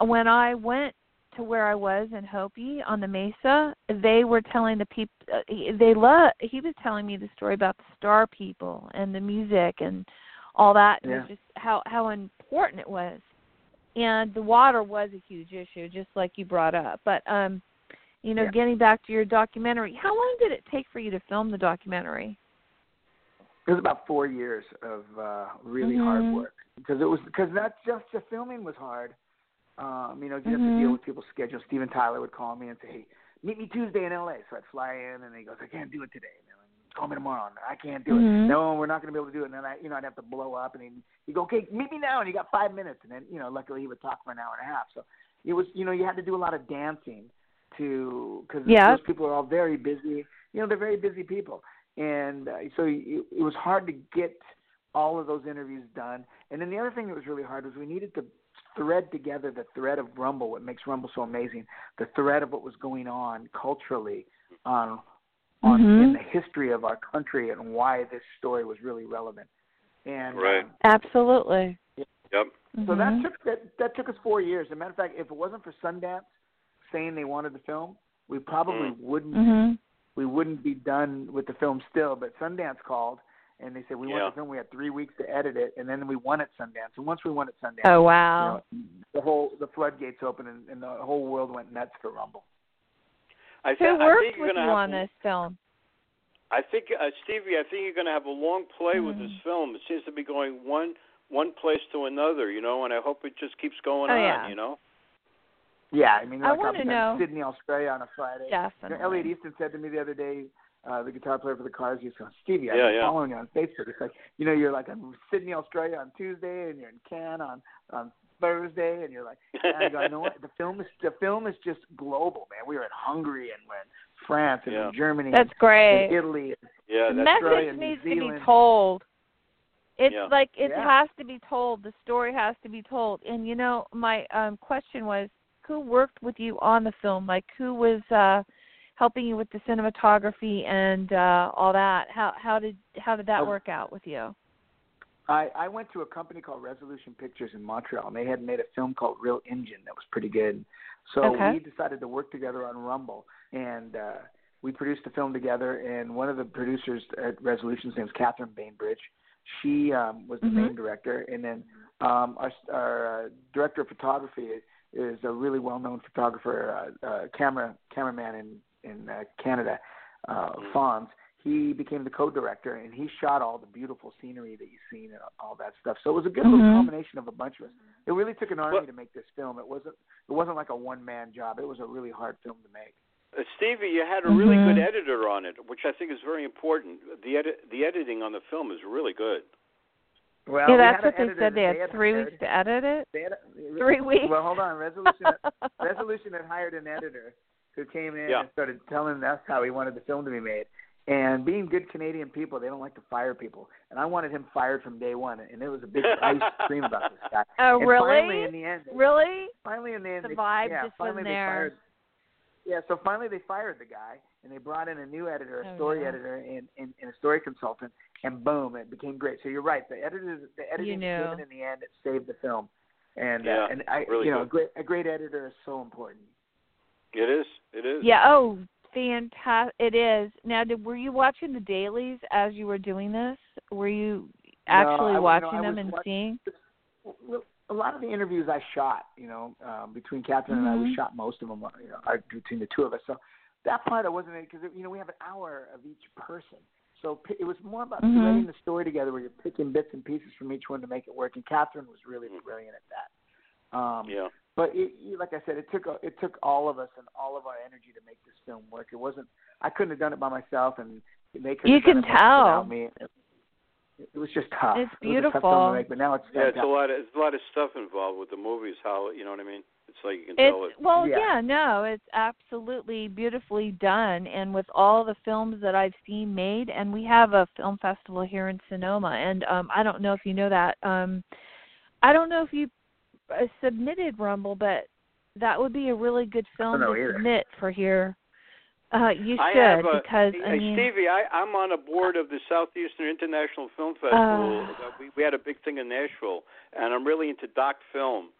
when I went to where I was in Hopi on the Mesa, they were telling the people. Uh, they love. He was telling me the story about the Star People and the music and all that. It Yeah. was just how how important it was. And the water was a huge issue, just like you brought up. But um, you know, Yeah. getting back to your documentary, how long did it take for you to film the documentary? It was about four years of uh, really hard Mhm. work because it was because not just the filming was hard. Um, you know, you have to deal with people's schedules. Steven Tyler would call me and say, "Hey, meet me Tuesday in L.A." So I'd fly in, and he goes, "I can't do it today." And then, Call me tomorrow. And I can't do it. Mhm. No, we're not going to be able to do it. And then I, you know, I'd have to blow up, and he'd, he'd go, "Okay, meet me now." And you got five minutes, and then, you know, luckily he would talk for an hour and a half. So it was, you know, you had to do a lot of dancing to because Yeah. those people are all very busy. You know, they're very busy people, and uh, so it, it was hard to get all of those interviews done. And then the other thing that was really hard was we needed to thread together the thread of Rumble, what makes Rumble so amazing, the thread of what was going on culturally on on Mhm. in the history of our country and why this story was really relevant. And Right. um, Absolutely. Yep. so that Mhm. took that that took us four years. As a matter of fact, if it wasn't for Sundance saying they wanted the film, we probably Mm. wouldn't Mhm. we wouldn't be done with the film still. But Sundance called and they said we Yeah. want the film. We had three weeks to edit it, and then we won at Sundance. And once we won at Sundance, Oh wow. you know, the whole the floodgates opened and, and the whole world went nuts for Rumble. I, Who thi- I worked think with you on to, this film? I think uh, Stevie, I think you're going to have a long play mm. with this film. It seems to be going one one place to another, you know, and I hope it just keeps going oh, on, yeah. you know. Yeah, I mean, I like I'll to in know. Sydney, Australia on a Friday. You know, Elliot Easton said to me the other day, uh, the guitar player for the Cars, he's going, Stevie, I've Yeah, been yeah. following you on Facebook. It's like, you know, you're like in Sydney, Australia on Tuesday, and you're in Cannes on on Thursday, and you're like, and I go, you know what? The film is the film is just global, man. We were in Hungary and we're in France and Yeah. in Germany That's great. in Italy. Yeah, the that's Australia, message needs to be told. It's Yeah. like it Yeah. has to be told. The story has to be told. And you know, my um question was, who worked with you on the film? Like, who was uh helping you with the cinematography and uh all that? How how did how did that Oh. work out with you? I, I went to a company called Resolution Pictures in Montreal, and they had made a film called Reel Injun that was pretty good. So Okay. we decided to work together on Rumble, and uh, we produced the film together. And one of the producers at Resolution's name is Catherine Bainbridge. She um, was the Mhm. main director, and then um, our, our uh, director of photography is, is a really well-known photographer, uh, uh, camera cameraman in in uh, Canada, uh. Fonz he became the co-director and he shot all the beautiful scenery that you've seen and all that stuff. So it was a good little Mhm. combination of a bunch of us. It really took an army Well- to make this film. It wasn't it wasn't like a one man job. It was a really hard film to make. Uh, Stevie, you had a really Mhm. good editor on it, which I think is very important. The edit, the editing on the film is really good. Well, yeah, that's had what they said. They that had three hired. weeks to edit it. They had a, Three weeks. Well, hold on. Resolution Resolution had hired an editor who came in Yeah. and started telling us how he wanted the film to be made. And being good Canadian people, they don't like to fire people. And I wanted him fired from day one. And it was a big. I used to scream about this guy. Oh, and really? Finally, in the end, Really? finally in the end, The they, vibe yeah, just finally they there. fired. Yeah, so finally they fired the guy, and they brought in a new editor, a Oh, story yeah. editor, and, and, and a story consultant, and boom, it became great. So you're right, the editor, the editing knew. came in in the end, it saved the film, and Yeah, uh, and I, really you know, a great a great editor is so important. It is. It is. Yeah. Oh, fantastic! It is. Now, did were you watching the dailies as you were doing this? Were you actually I- you know, watching I them and watch- seeing? A lot of the interviews I shot, you know, um, between Catherine and I, we Mhm. shot most of them, uh, you know, between the two of us. So that part I wasn't because you know we have an hour of each person. So it was more about Mhm. threading the story together, where you're picking bits and pieces from each one to make it work. And Catherine was really Mhm. brilliant at that. Um, Yeah. But it, you- like I said, it took it took all of us and all of our energy to make this film work. It wasn't. I couldn't have done it by myself, and they couldn't. You have done can it tell. without me. It, it was just tough. It's It was a tough film beautiful. to make, but now it's Yeah, it's a lot. Of, it's a lot of stuff involved with the movies. How you know what I mean? It's like you can It's tell it. well, Yeah. yeah, no, it's absolutely beautifully done, and with all the films that I've seen made, and we have a film festival here in Sonoma, and um I don't know if you know that. Um I don't know if you uh, submitted Rumble, but that would be a really good film to either. submit for here. Uh, you should I have a, because I mean, Stevie, I, I'm on a board of the Southeastern International Film Festival. Uh, we, we had a big thing in Nashville, and I'm really into doc film.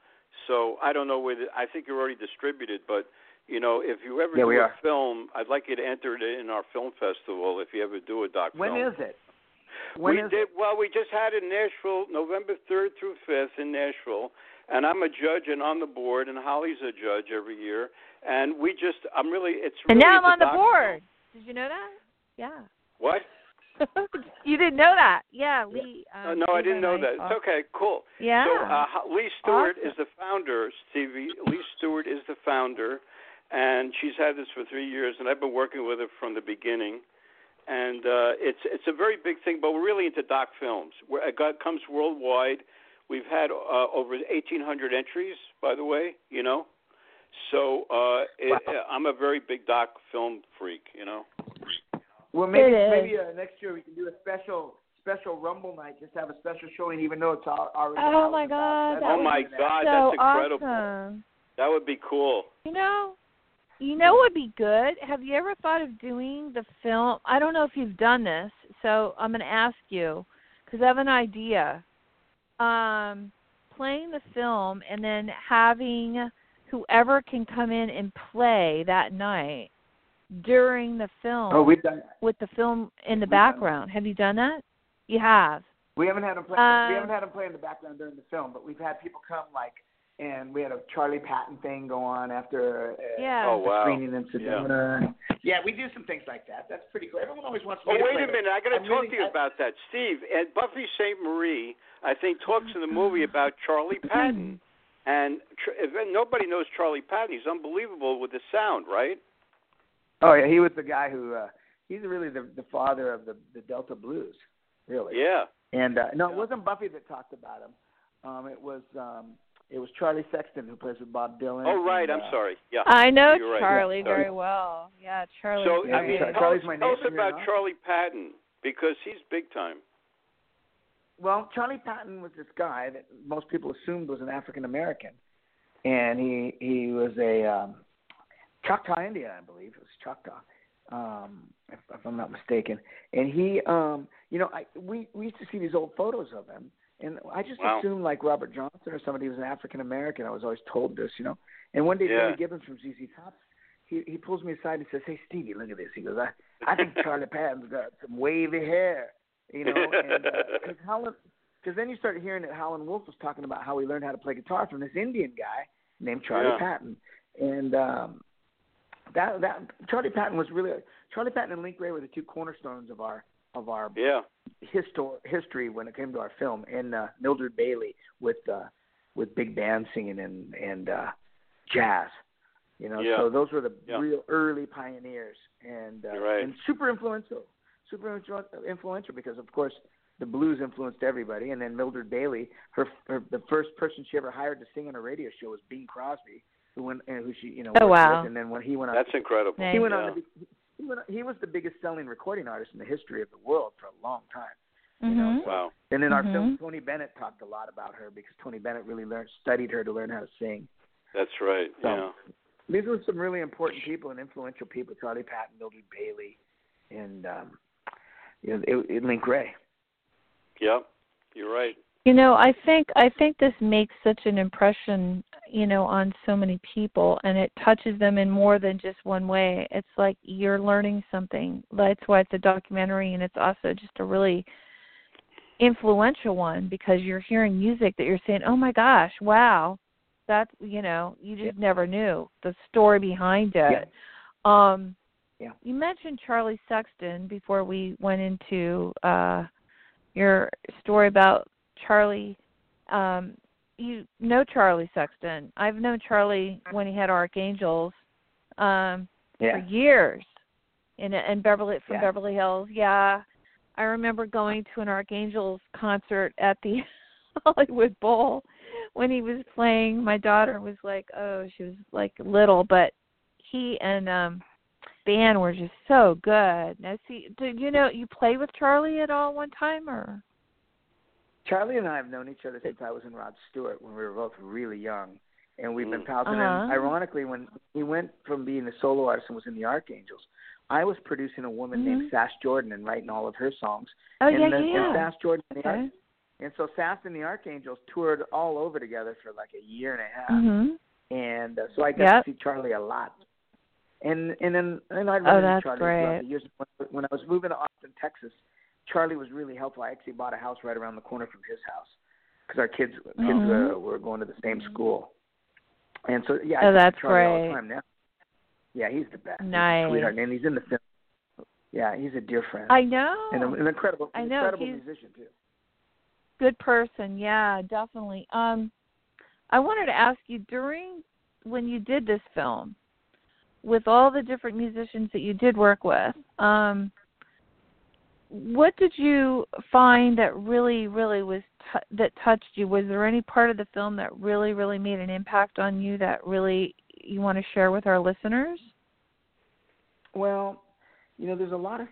So I don't know whether I think you're already distributed, but you know, if you ever Yeah, do we a are. film, I'd like you to enter it in our film festival. If you ever do a doc When film, is it? When we is did it? well. We just had it in Nashville, November third through fifth in Nashville, and I'm a judge and on the board, and Holly's a judge every year. And we just, I'm really, it's Really and now I'm on the doc board. Did you know that? Yeah. What? you didn't know that? Yeah, Lee. Uh, Um, no, I didn't know I that. talked. It's okay, cool. Yeah. So uh, Ho- Lee Stewart Awesome. is the founder, Stevie. Lee Stewart is the founder, and she's had this for three years, and I've been working with her from the beginning. And uh, it's it's a very big thing, but we're really into doc films. We're, it got, comes worldwide. We've had uh, over 1,800 entries, by the way. You know, so uh, it, Wow. I'm a very big doc film freak. You know. Well, maybe It is. maybe uh, next year we can do a special special Rumble night. Just have a special showing, even though it's al- already. Oh my. God, that Oh my God, so that's incredible. awesome. That would be cool. You know, you know what would be good? Have you ever thought of doing the film? I don't know if you've done this, so I'm going to ask you because I have an idea. Um, playing the film and then having whoever can come in and play that night during the film Oh, we've done. with the film in the We've background. Have you done that? You have. We haven't had them play. Uh, we haven't had them play in the background during the film, but we've had people come like, and we had a Charlie Patton thing go on after. Uh, Yeah. Oh wow. screening in Sedona. Yeah, we do some things like that. That's pretty cool. Everyone always wants Oh, to wait play, a but minute. I got to talk really- to you I- about that, Steve. And Buffy Sainte-Marie, I think, talks in the movie about Charlie Patton, and tr- if nobody knows Charlie Patton, he's unbelievable with the sound, right? Oh yeah, he was the guy who uh he's really the the father of the the Delta blues, really. Yeah. And uh no, it wasn't Buffy that talked about him. Um it was um it was Charlie Sexton who plays with Bob Dylan. Oh, right. and, I'm uh, sorry. Yeah. I know You're right. Charlie Yeah, very sorry. well. Yeah, Charlie. So, Yeah, I mean, tell Charlie's us, my tell us about you know? Charlie Patton because he's big time. Well, Charlie Patton was this guy that most people assumed was an African American, and he he was a um, Choctaw Indian, I believe. It was Choctaw, um, if, if I'm not mistaken. And he, um, you know, I we we used to see these old photos of him, and I just Wow. assumed like Robert Johnson or somebody was an African American. I was always told this, you know. And one day, Yeah. Billy Gibbons from ZZ Top, he he pulls me aside and says, "Hey, Stevie, look at this." He goes, "I I think Charlie Patton's got some wavy hair." you know, and because Howlin, because then you start hearing that Howlin Wolf was talking about how he learned how to play guitar from this Indian guy named Charlie Yeah. Patton, and um, that that Charlie Patton was really Charlie Patton and Link Wray were the two cornerstones of our of our Yeah. histor- history when it came to our film, and uh, Mildred Bailey with uh, with big band singing and and uh, jazz. You know, Yeah. so those were the Yeah. real early pioneers, and uh, right. and super influential, super influ- influential because of course the blues influenced everybody, and then Mildred Bailey, her, her the first person she ever hired to sing on a radio show was Bing Crosby, who went and who she you know Oh, wow. with, and then when he went on That's incredible. Nice. he went yeah. on to be, he, went, he was the biggest selling recording artist in the history of the world for a long time. You know, Mhm. so- Wow. And in our Mhm. film, Tony Bennett talked a lot about her because Tony Bennett really learned studied her to learn how to sing. That's right. So- Yeah. These were some really important people and influential people: Charlie Patton, Mildred Bailey, and um, you know, it, it, Link Wray. Yep. You're right. You know, I think I think this makes such an impression, you know, on so many people and it touches them in more than just one way. It's like you're learning something. That's why it's a documentary and it's also just a really influential one because you're hearing music that you're saying, "Oh my gosh, wow." That's, you know, you just never knew the story behind it. Um Yeah. you mentioned Charlie Sexton before we went into uh your story about Charlie. Um, you know Charlie Sexton. I've known Charlie when he had Arc Angels um, Yeah. for years in in Beverly from Yeah. Beverly Hills. Yeah, I remember going to an Arc Angels concert at the Hollywood Bowl when he was playing. My daughter was like, oh, she was like little, but he and um band were just so good. Now, see, did you know you play with Charlie at all one time, or? Charlie and I have known each other since I was in Rod Stewart when we were both really young, and we've been Mm. pals. And Uh-huh. then, ironically, when he went from being a solo artist and was in the Arc Angels, I was producing a woman named Mhm. Sass Jordan and writing all of her songs. Oh and yeah, then, yeah. And Sass Jordan and the Arch- okay. And so Sass and the Arc Angels toured all over together for like a year and a half, Mhm. and uh, so I got Yep. to see Charlie a lot. And and then and I'd Oh, run into that's Charlie throughout great. the years. When, when I was moving to Austin, Texas, Charlie was really helpful. I actually bought a house right around the corner from his house because our kids kids Mhm. uh, were going to the same school. And so yeah, Oh, I that's Charlie all the time now. Yeah, he's the best. He's sweetheart, and he's in the film. Yeah, he's a dear friend. I know. and an incredible, I know, incredible he's- musician too. Good person. Yeah, definitely. Um, I wanted to ask you during when you did this film, with all the different musicians that you did work with, um, what did you find that really, really was t- that touched you? Was there any part of the film that really, really made an impact on you that really you want to share with our listeners? Well, you know, there's a lot of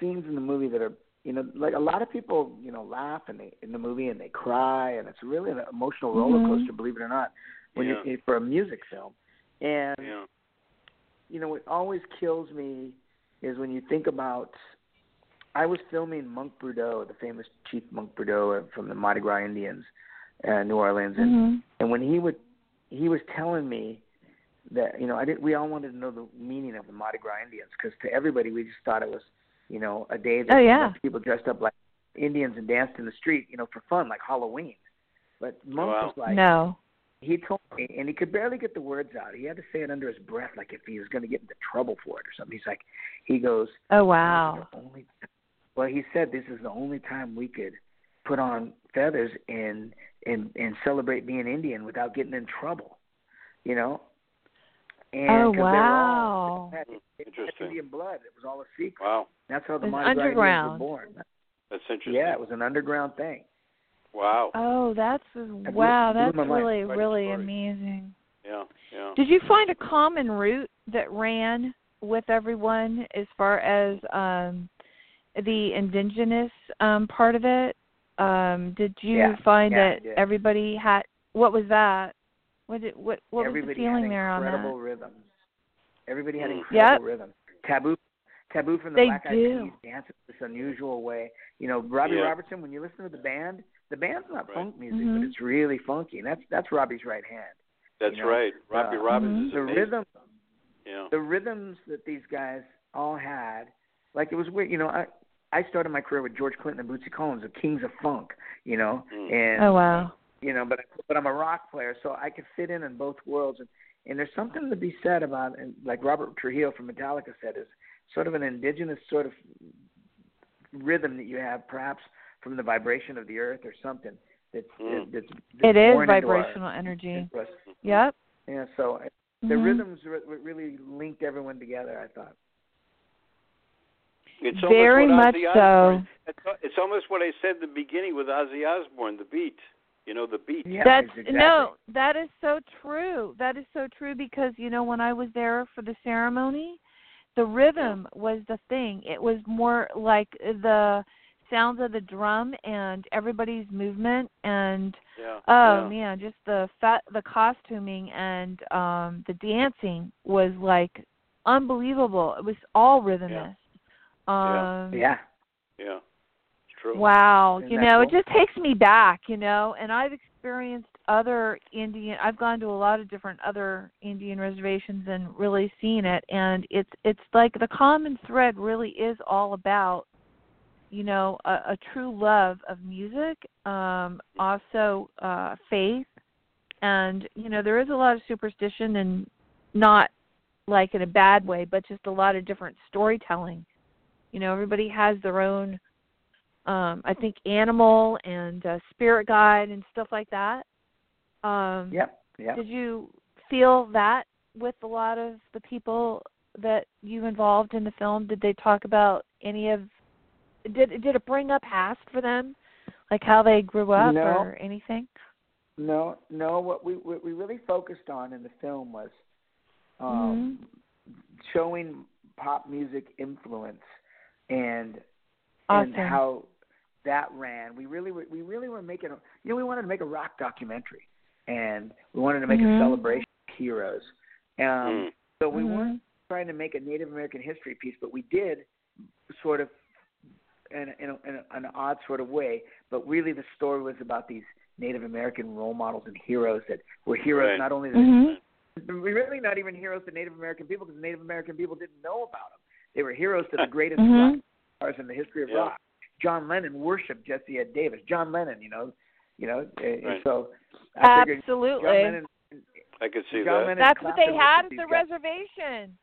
scenes in the movie that are, you know, like a lot of people, you know, laugh and they in the movie and they cry and it's really an emotional roller Mhm. coaster, believe it or not, when Yeah. you for a music film. And Yeah. you know, what always kills me is when you think about. I was filming Monk Boudreaux, the famous Chief Monk Boudreaux from the Mardi Gras Indians, uh, New Orleans, and Mhm. and when he would, he was telling me that you know I did. We all wanted to know the meaning of the Mardi Gras Indians because to everybody we just thought it was, you know, a day that Oh, you know, yeah. people dressed up like Indians and danced in the street, you know, for fun like Halloween. But Monk Wow. was like, no. he told me, and he could barely get the words out. He had to say it under his breath, like if he was going to get into trouble for it or something. He's like, he goes, "Oh wow." Only, well, he said this is the only time we could put on feathers and and and celebrate being Indian without getting in trouble. You know. And oh wow! All, Interesting. Indian blood. It was all a secret. Wow. That's how the Mardi Gras were born. That's interesting. Yeah, it was an underground thing. Wow. Oh, that's wow. That's really really amazing. Yeah, yeah. Did you find a common route that ran with everyone as far as um the indigenous um part of it? Um did you yeah, find yeah, that everybody had what was that? What did what what everybody was the feeling had there on that? incredible rhythms. Everybody had incredible Yep. rhythms. Taboo Taboo from the They Black Eyed do. dance in this unusual way. You know, Robbie Yeah. Robertson. When you listen to the band, the band's not Right. funk music, Mhm. but it's really funky. And that's that's Robbie's right hand. That's you know, right. Robbie uh, Robbins Mhm. The amazing. rhythm, Yeah. the rhythms that these guys all had, like it was weird. You know, I I started my career with George Clinton and Bootsy Collins, the Kings of Funk. You know, Mm. and Oh wow. you know, but but I'm a rock player, so I could fit in in both worlds. And and there's something to be said about, and like Robert Trujillo from Metallica said, is sort of an indigenous sort of rhythm that you have, perhaps from the vibration of the earth or something. That's Mm. that's, that's It is born into our- vibrational energy. Yep. Yeah, so the Mhm. rhythms re- really linked everyone together. I thought. It's Very much Ozzy so. Osbourne, it's, it's almost what I said at the beginning with Ozzy Osbourne, the beat. You know, the beat. Yeah, That's exactly. no, that is so true. That is so true because you know when I was there for the ceremony, the rhythm was the thing. It was more like the sounds of the drum and everybody's movement and Yeah. oh yeah. man, just the fat the costuming and um the dancing was like unbelievable. It was all rhythmist. Um Yeah. Yeah. It's true. Wow, Isn't you that know, it just takes me back, you know, and I've experienced other Indian I've gone to a lot of different other Indian reservations and really seen it and it's it's like the common thread really is all about you know, a, a true love of music, um also uh faith and you know, there is a lot of superstition and not like in a bad way, but just a lot of different storytelling. You know, everybody has their own um I think animal and uh, spirit guide and stuff like that. Um Yep. Yep. did you feel that with a lot of the people that you involved in the film? Did they talk about any of did did it bring up past for them? Like how they grew up No. or anything? No, no. What we what we really focused on in the film was um, showing pop music influence and Awesome. and how that ran. We really were, we really were making a you know we wanted to make a rock documentary and we wanted to make Mhm. a celebration of heroes. Um, Mm. So we Mhm. weren't trying to make a Native American history piece, but we did sort of in, in, a, in a, an odd sort of way. But really, the story was about these Native American role models and heroes that were heroes Right. not only to Mhm. really not even heroes to Native American people because Native American people didn't know about them. They were heroes to the greatest Mhm. rock stars in the history of Yeah. rock. John Lennon worshipped Jesse Ed Davis. John Lennon, you know, you know, Right. so I figured John Absolutely. Lennon. I could see John that. Lennon That's what they had at the guys. reservation.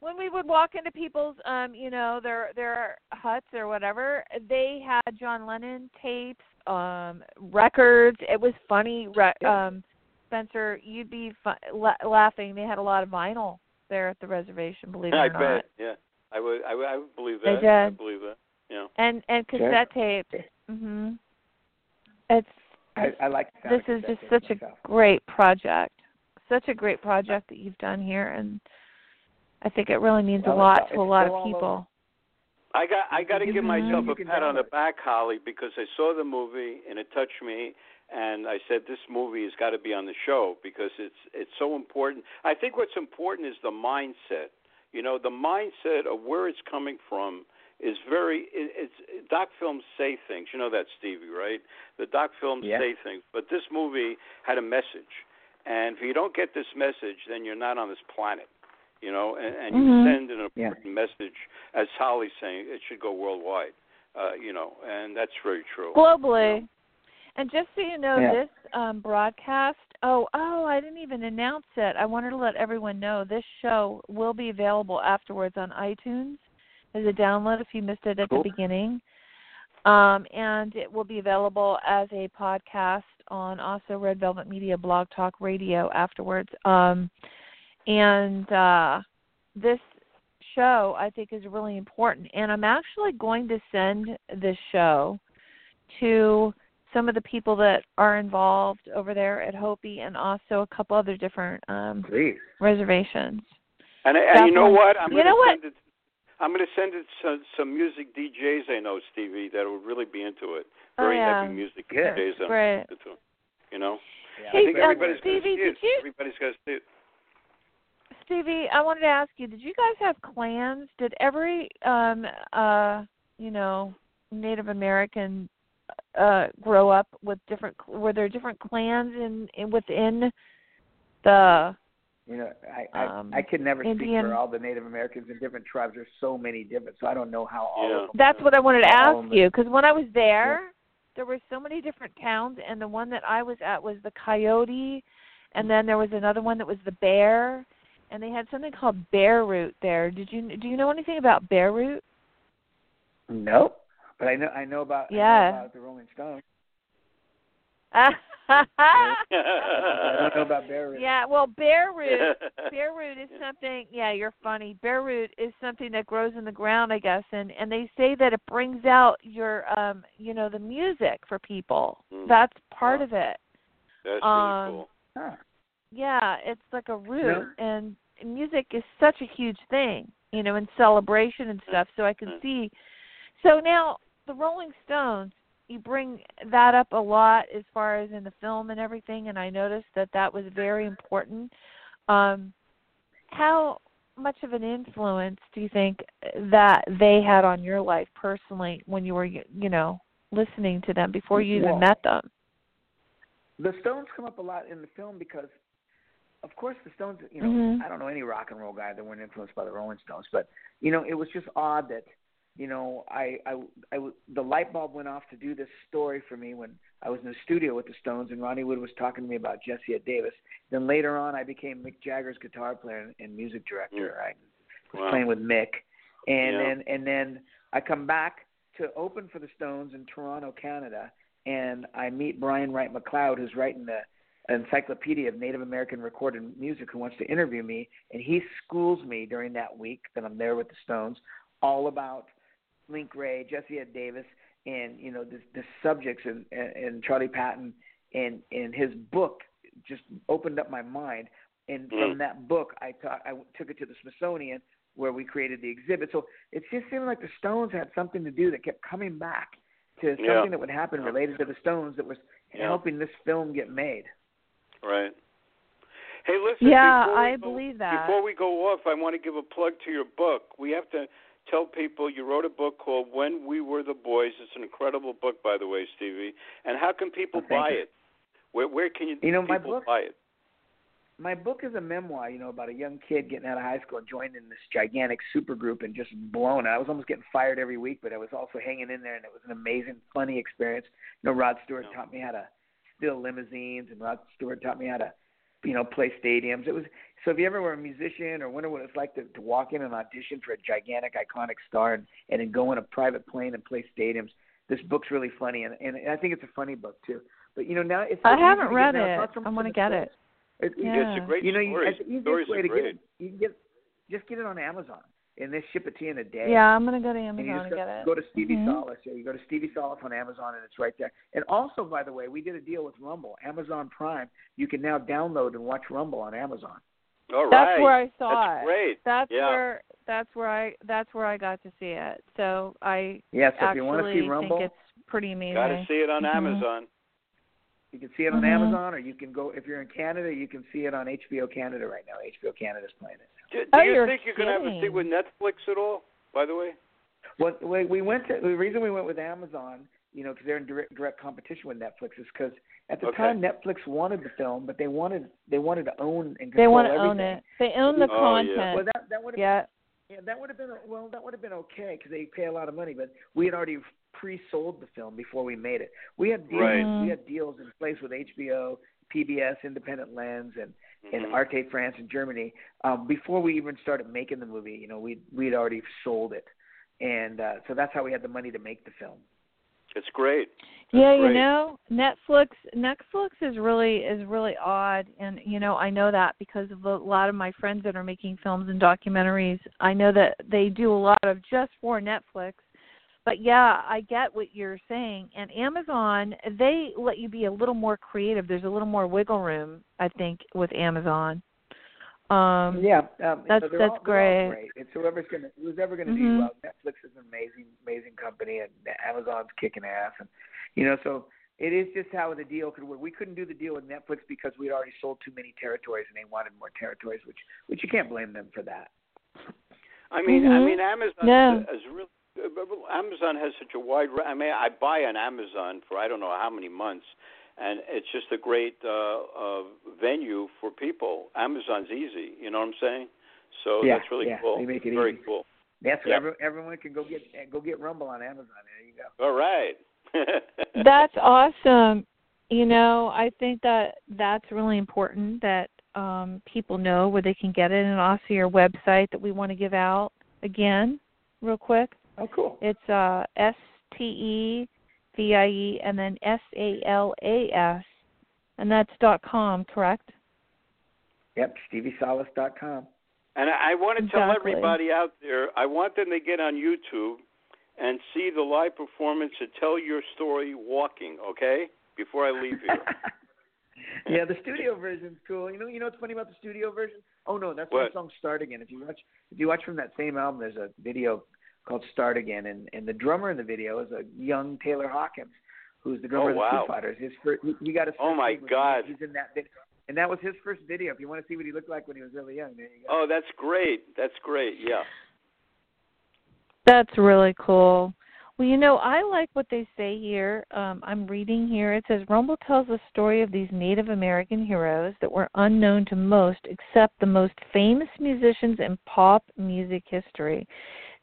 When we would walk into people's um, you know, their their huts or whatever, they had John Lennon tapes, um, records. It was funny. Re- Yeah. um, Spencer, you'd be fu- la- laughing. They had a lot of vinyl there at the reservation. Believe it I or not. bet. Yeah. I would. I would, I would believe They that. I did. believe that. Yeah. And and Sure. cassette tapes. Mhm. It's I, I like the sound this of is just tapes such a great project. Such a great project that you've done here and I think it really means Well, a lot to a lot of people. I got I got to give myself a pat on the back, Holly, because I saw the movie and it touched me, and I said this movie has got to be on the show because it's it's so important. I think what's important is the mindset. You know, the mindset of where it's coming from is very. It, it's doc films say things. You know that Stevie, right? The doc films Yeah. say things, but this movie had a message, and if you don't get this message, then you're not on this planet you know, and, and you Mhm. send an Yeah. important message, as Holly's saying, it should go worldwide, uh, you know, and that's very true. Globally. And just so you know, Yeah. this um, broadcast Oh, oh, I didn't even announce it. I wanted to let everyone know this show will be available afterwards on iTunes as a download if you missed it at Cool. the beginning. Um, and it will be available as a podcast on also Red Velvet Media Blog Talk Radio afterwards. Um, and uh, this show I think is really important. And I'm actually going to send this show to some of the people that are involved over there at Hopi and also a couple other different um, Please. reservations. And, and you know what? I'm You know what? it. I'm going to send it to some music DJs I know, Stevie, that will really be into it. Oh, Very yeah. heavy music Good. DJs. I'm Great. into, you know, Yeah, Hey, I think um, everybody's going to Stevie, see did it. you- Everybody's going to see it. Stevie, I wanted to ask you, did you guys have clans? Did every um uh you know, Native American uh grow up with different were there different clans in, in within the You know, I I, Um, I could never speak Indian- for all the Native Americans in different tribes. There's so many different, so I don't know how all Yeah. of them. That's what I wanted to ask you because when I was there, there were so many different towns, and the one that I was at was the Coyote, and then there was another one that was the Bear, and they had something called Bear Root there. Did you do you know anything about Bear Root? Nope. But I know I know about I Yeah. know about the Rolling Stones. yeah, I don't know about Bear Root. Yeah, well, Bear Root Bear root is something. Yeah, you're funny. Bear root is something that grows in the ground, I guess, and and they say that it brings out your, um, you know, the music for people. Mm. That's part Wow. of it. That's Um, really cool. Huh. Yeah, it's like a root, Yeah. and music is such a huge thing, you know, in celebration and stuff. So I can Mm. see. So now the Rolling Stones, you bring that up a lot as far as in the film and everything, and I noticed that that was very important. Um, how much of an influence do you think that they had on your life personally when you were, you know, listening to them before you even Well, met them? The Stones come up a lot in the film because, of course, the Stones. You know, Mhm. I don't know any rock and roll guy that weren't influenced by the Rolling Stones, but you know, it was just odd that, you know, I, I, I, the light bulb went off to do this story for me when I was in the studio with the Stones, and Ronnie Wood was talking to me about Jesse Ed Davis. Then later on, I became Mick Jagger's guitar player and, music director. Mm. I was Wow. playing with Mick, and Yeah. then and then I come back to open for the Stones in Toronto, Canada, and I meet Brian Wright McLeod, who's writing the encyclopedia of Native American recorded music, who wants to interview me, and he schools me during that week that I'm there with the Stones, all about Link Wray, Jesse Ed Davis, and you know the the subjects and and, and Charlie Patton, and and his book just opened up my mind. And from Mm. that book, I, ta- I took it to the Smithsonian, where we created the exhibit. So it just seemed like the Stones had something to do that kept coming back to something Yeah. that would happen related to the Stones that was Yeah. helping this film get made. Right. Hey, listen. Yeah, I go- believe that. Before we go off, I want to give a plug to your book. We have to tell people you wrote a book called When We Were the Boys. It's an incredible book, by the way, Stevie. And how can people Oh, thank buy you. it? Where where can you, You know, my people book- buy it? My book is a memoir, you know, about a young kid getting out of high school and joining this gigantic supergroup and just blown. I was almost getting fired every week, but I was also hanging in there, and it was an amazing, funny experience. You know, Rod Stewart Yeah. taught me how to steal limousines, and Rod Stewart taught me how to, you know, play stadiums. It was so if you ever were a musician or wonder what it's like to, to walk in and audition for a gigantic, iconic star, and, and then go in a private plane and play stadiums, this book's really funny, and, and I think it's a funny book too. But you know, now it's I haven't read it. not so much I in wanna get it. It, it- Yeah. It's a great you know, you, story. it's the easiest Stories way are to great. get it. You can get just get it on Amazon, and they ship it to you in a day. Yeah, I'm gonna go to And you Amazon just and go, get it. go to Stevie Mhm. Solis. Yeah, you go to Stevie Salas on Amazon, and it's right there. And also, by the way, we did a deal with Rumble, Amazon Prime. You can now download and watch Rumble on Amazon. All right. That's where I saw That's it. great. That's Yeah. where that's where I that's where I got to see it. So I Yeah, so if actually you want to see Rumble, think it's pretty amazing. Got to see it on Mhm. Amazon. you can see it on Mhm. Amazon, or you can go if you're in Canada, you can see it on HBO Canada right now. HBO Canada's playing it. Do, do Oh, you think you're think you can have a seat kidding. with Netflix at all? By the way. Well, we we went to the reason we went with Amazon, you know, because they're in direct direct competition with Netflix, is because at the Okay. time Netflix wanted the film, but they wanted they wanted to own and control They want to everything. own it. They own the Oh, yeah. content. Well, that that would have yeah. yeah, that would have been well, that would have been okay because they pay a lot of money, but we had already pre-sold the film before we made it. We had deals, Right. Mhm. we had deals in place with HBO, PBS, Independent Lens, and Mm-hmm. in Arte France and Germany. Um, before we even started making the movie, you know, we we'd already sold it, and uh, so that's how we had the money to make the film. It's great. That's yeah, great. you know, Netflix Netflix is really is really odd and you know, I know that because of a lot of my friends that are making films and documentaries. I know that they do a lot of just for Netflix. But yeah, I get what you're saying. And Amazon, they let you be a little more creative. There's a little more wiggle room, I think, with Amazon. Um yeah, um, that's- so that's all, they're all great. great. It's whoever's gonna who's ever gonna Mhm. do well. Netflix is an amazing amazing company, and Amazon's kicking ass, and you know so. It is just how the deal could work. We couldn't do the deal with Netflix because we'd already sold too many territories, and they wanted more territories, which which you can't blame them for that. I mean, I Mhm. mean, Amazon Yeah. is, is really. Amazon has such a wide. ra- I mean, I buy on Amazon for I don't know how many months, and it's just a great uh, uh, venue for people. Amazon's easy. You know what I'm saying? So Yeah, that's really yeah, cool. they make it Very easy. cool. That's Yep. every, everyone can go get go get Rumble on Amazon. There you go. All right. That's awesome. You know, I think that that's really important that um, people know where they can get it, and also your website that we want to give out again, real quick. Oh, cool. It's uh, S T E V I E and then S A L A S, and that's dot com, correct? Yep, dot com. And I I want to tell Exactly. everybody out there, I want them to get on YouTube and see the live performance of Tell Your Story Walking, okay? Before I leave here. yeah, the studio version's cool. You know, you know what's funny about the studio version? Oh no, that's What? when the song "Start Again." If you watch, if you watch from that same album, there's a video called "Start Again," and and the drummer in the video is a young Taylor Hawkins, who's the drummer Oh, of the wow. Foo Fighters. His first, he, he got his. Oh, my God. He's in that video, and that was his first video. If you want to see what he looked like when he was really young, there you go. Oh, that's great. That's great. Yeah. That's really cool. Well, you know, I like what they say here. Um, I'm reading here. It says Rumble tells the story of these Native American heroes that were unknown to most except the most famous musicians in pop music history.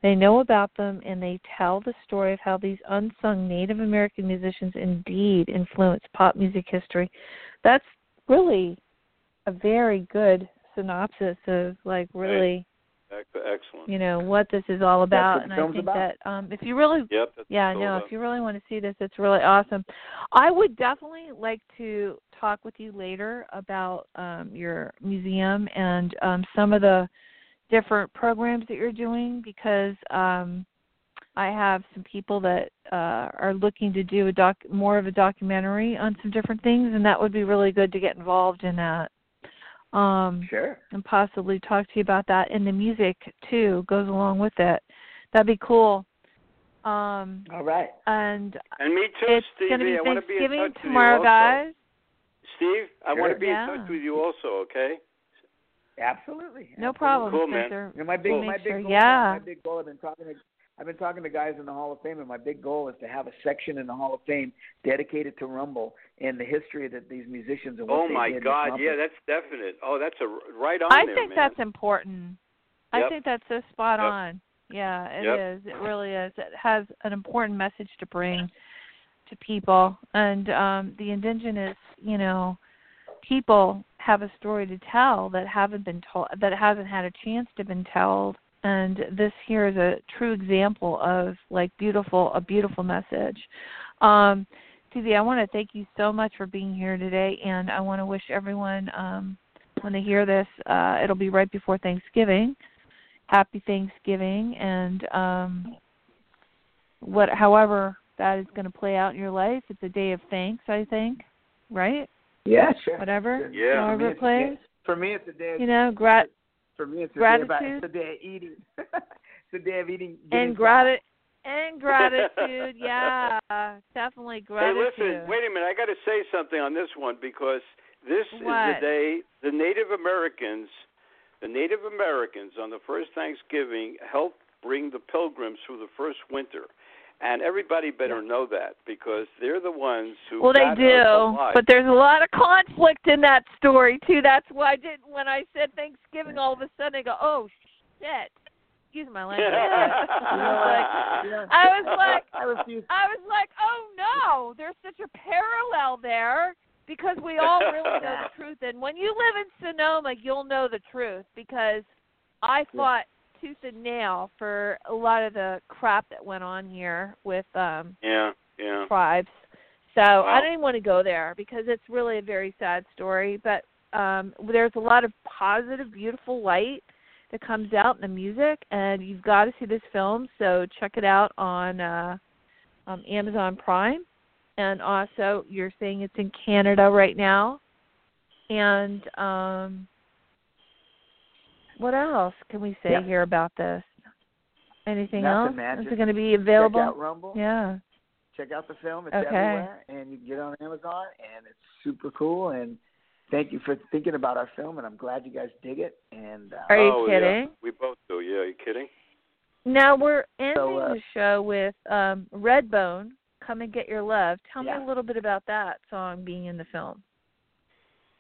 They know about them and they tell the story of how these unsung Native American musicians indeed influenced pop music history. That's really a very good synopsis of like really Excellent. you know what this is all about what and i think about. that um if you really Yep. That's yeah cool no about- if you really want to see this it's really awesome i would definitely like to talk with you later about um your museum and um some of the different programs that you're doing because um I have some people that uh, are looking to do a doc more of a documentary on some different things, and that would be really good to get involved in that. Um, Sure. and possibly talk to you about that. And the music too goes along with it. That'd be cool. Um, All right. and And me too, it's Stevie. going to be I want to be in Thanksgiving touch tomorrow, with you also. guys. Steve, I want to be in touch with you also, okay? Absolutely. No Absolutely. problem, Cool, man. Spencer. You know, my big, Make my sure- big goal, yeah. my big goal. I've been talking to, I've been talking to guys in the Hall of Fame, and my big goal is to have a section in the Hall of Fame dedicated to Rumble and the history that these musicians and what Oh they my did God, yeah, that's definite. Oh, that's a right on I there, think man. that's important. I think that's so spot Yep. on. Yeah, it Yep. is. It really is. It has an important message to bring to people, and um, the indigenous, you know, people have a story to tell that haven't been told, that hasn't had a chance to been told. And this here is a true example of like beautiful, a beautiful message. Um, Susie, I want to thank you so much for being here today, and I want to wish everyone um, when they hear this, uh, it'll be right before Thanksgiving. Happy Thanksgiving, and um, what, however that is going to play out in your life, it's a day of thanks. I think, right? Yeah, sure. Whatever, Sure. Yeah. however For me, it it's a day- plays. For me, it's a day. Of, You know, grat for me, it's a day, about, it's a day of eating. it's a day of eating. and getting gratitude and gratitude. yeah, definitely gratitude. Hey, gratitude. listen, wait a minute. I got to say something on this one because this What? is the day the Native Americans, the Native Americans on the first Thanksgiving helped bring the Pilgrims through the first winter, and everybody better know that because they're the ones who. Well, they do, but there's a lot of conflict in that story too. That's why I did when I said Thanksgiving. All of a sudden, I go, "Oh shit!" Excuse my language. I was like, Yeah. I was like, I refuse. I was like, "Oh no!" There's such a parallel there because we all really know the truth. And when you live in Sonoma, you'll know the truth because I fought tooth and nail for a lot of the crap that went on here with um Yeah, yeah. tribes. So Wow. I don't even want to go there because it's really a very sad story. But um there's a lot of positive, beautiful light that comes out in the music, and you've got to see this film. So check it out on uh, um, Amazon Prime, and also you're saying it's in Canada right now. And um what else can we say Yeah. here about this? Anything Nothing, else? man. Is Just it going to be available? Check out Rumble. Yeah. Check out the film. It's Okay. everywhere, and you can get it on Amazon, and it's super cool. And thank you for thinking about our film, and I'm glad you guys dig it. And uh, Are you oh, kidding? Yeah. We both do. Yeah, are you kidding? Now we're ending uh, the show with um Redbone, Come and Get Your Love. Tell Yeah. me a little bit about that song being in the film.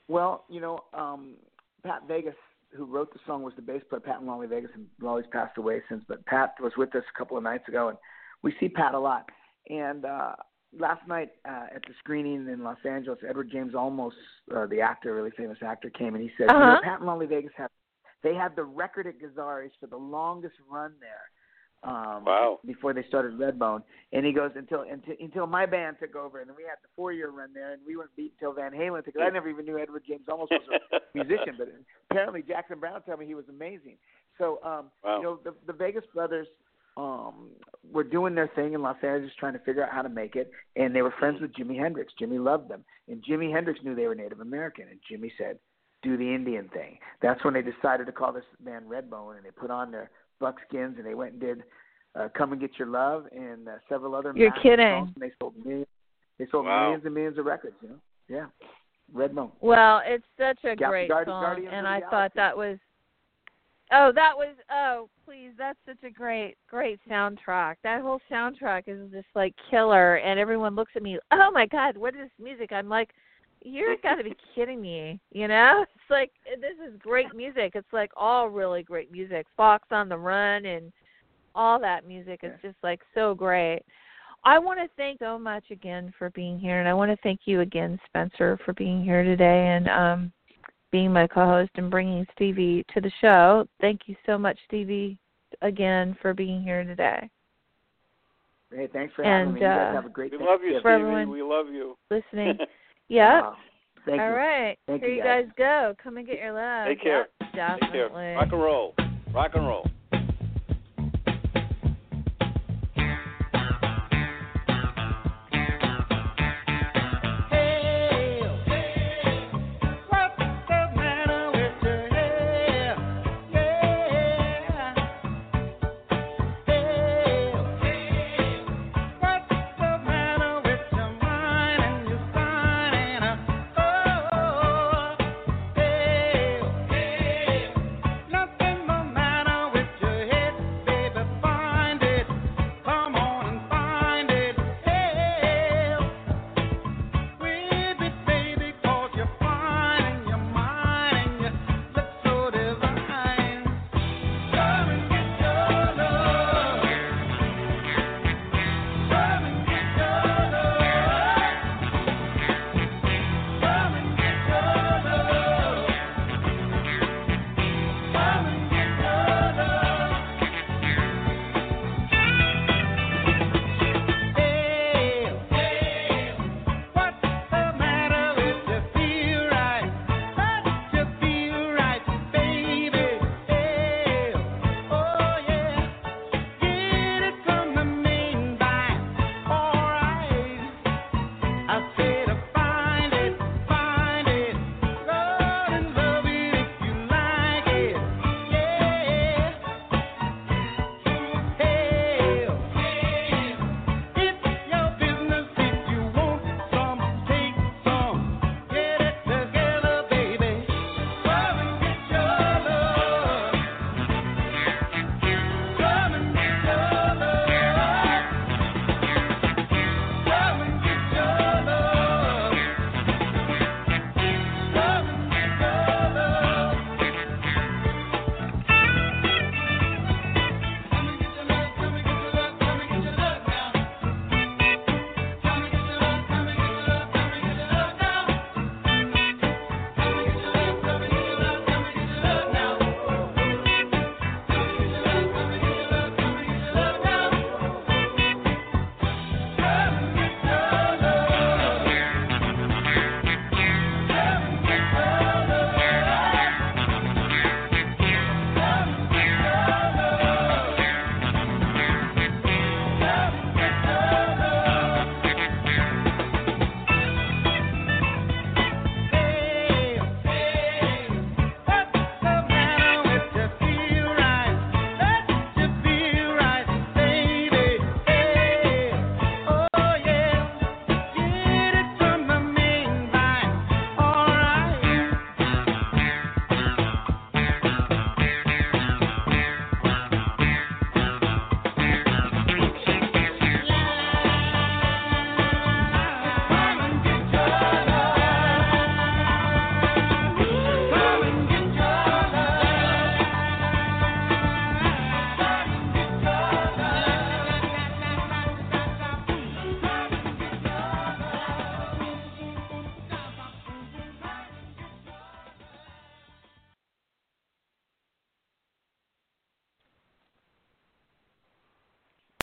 Well, you know, um, Pat Vegas, who wrote the song, was the bass player. Pat and Lolly Vegas, and Lolly's passed away since. But Pat was with us a couple of nights ago, and we see Pat a lot. And uh, last night uh, at the screening in Los Angeles, Edward James Olmos, uh, the actor, really famous actor, came and he said, you know, Uh-huh. Pat and Lolly Vegas have they had the record at Gazzarri's for the longest run there. Um, Wow. Before they started Redbone, and he goes until until until my band took over, and then we had the four year run there, and we weren't beat until Van Halen took. I never even knew Edward James Olmos was a musician, but apparently Jackson Browne told me he was amazing. So, um, Wow. you know, the, the Vegas brothers um, were doing their thing in Los Angeles, trying to figure out how to make it, and they were friends with Jimi Hendrix. Jimi loved them, and Jimi Hendrix knew they were Native American, and Jimi said, "Do the Indian thing." That's when they decided to call this band Redbone, and they put on their buckskins, and they went and did uh, "Come and Get Your Love" and uh, several other. You're kidding. songs, and they sold millions. They sold Wow. millions and millions of records. You know, yeah, Redbone. Well, it's such a Guardi- great Guardi- song, Guardians and I thought that was. Oh, that was oh please! That's such a great, great soundtrack. That whole soundtrack is just like killer, and everyone looks at me. Oh my God, what is this music? I'm like, you're got to be kidding me. You know, it's like this is great music. It's like all really great music. Fox on the Run and all that music is just like so great. I want to thank so much again for being here, and I want to thank you again, Spencer, for being here today and um, being my co-host and bringing Stevie to the show. Thank you so much, Stevie, again for being here today. Hey, thanks for having And, me. You guys uh, have a great day. We day. love you, For Stevie. everyone- We love you. Listening. yep. Wow. Thank All you. right. Thank Here you, you guys. guys go. Come and get your love. Take care. Yep, Take care. definitely. Rock and roll. Rock and roll.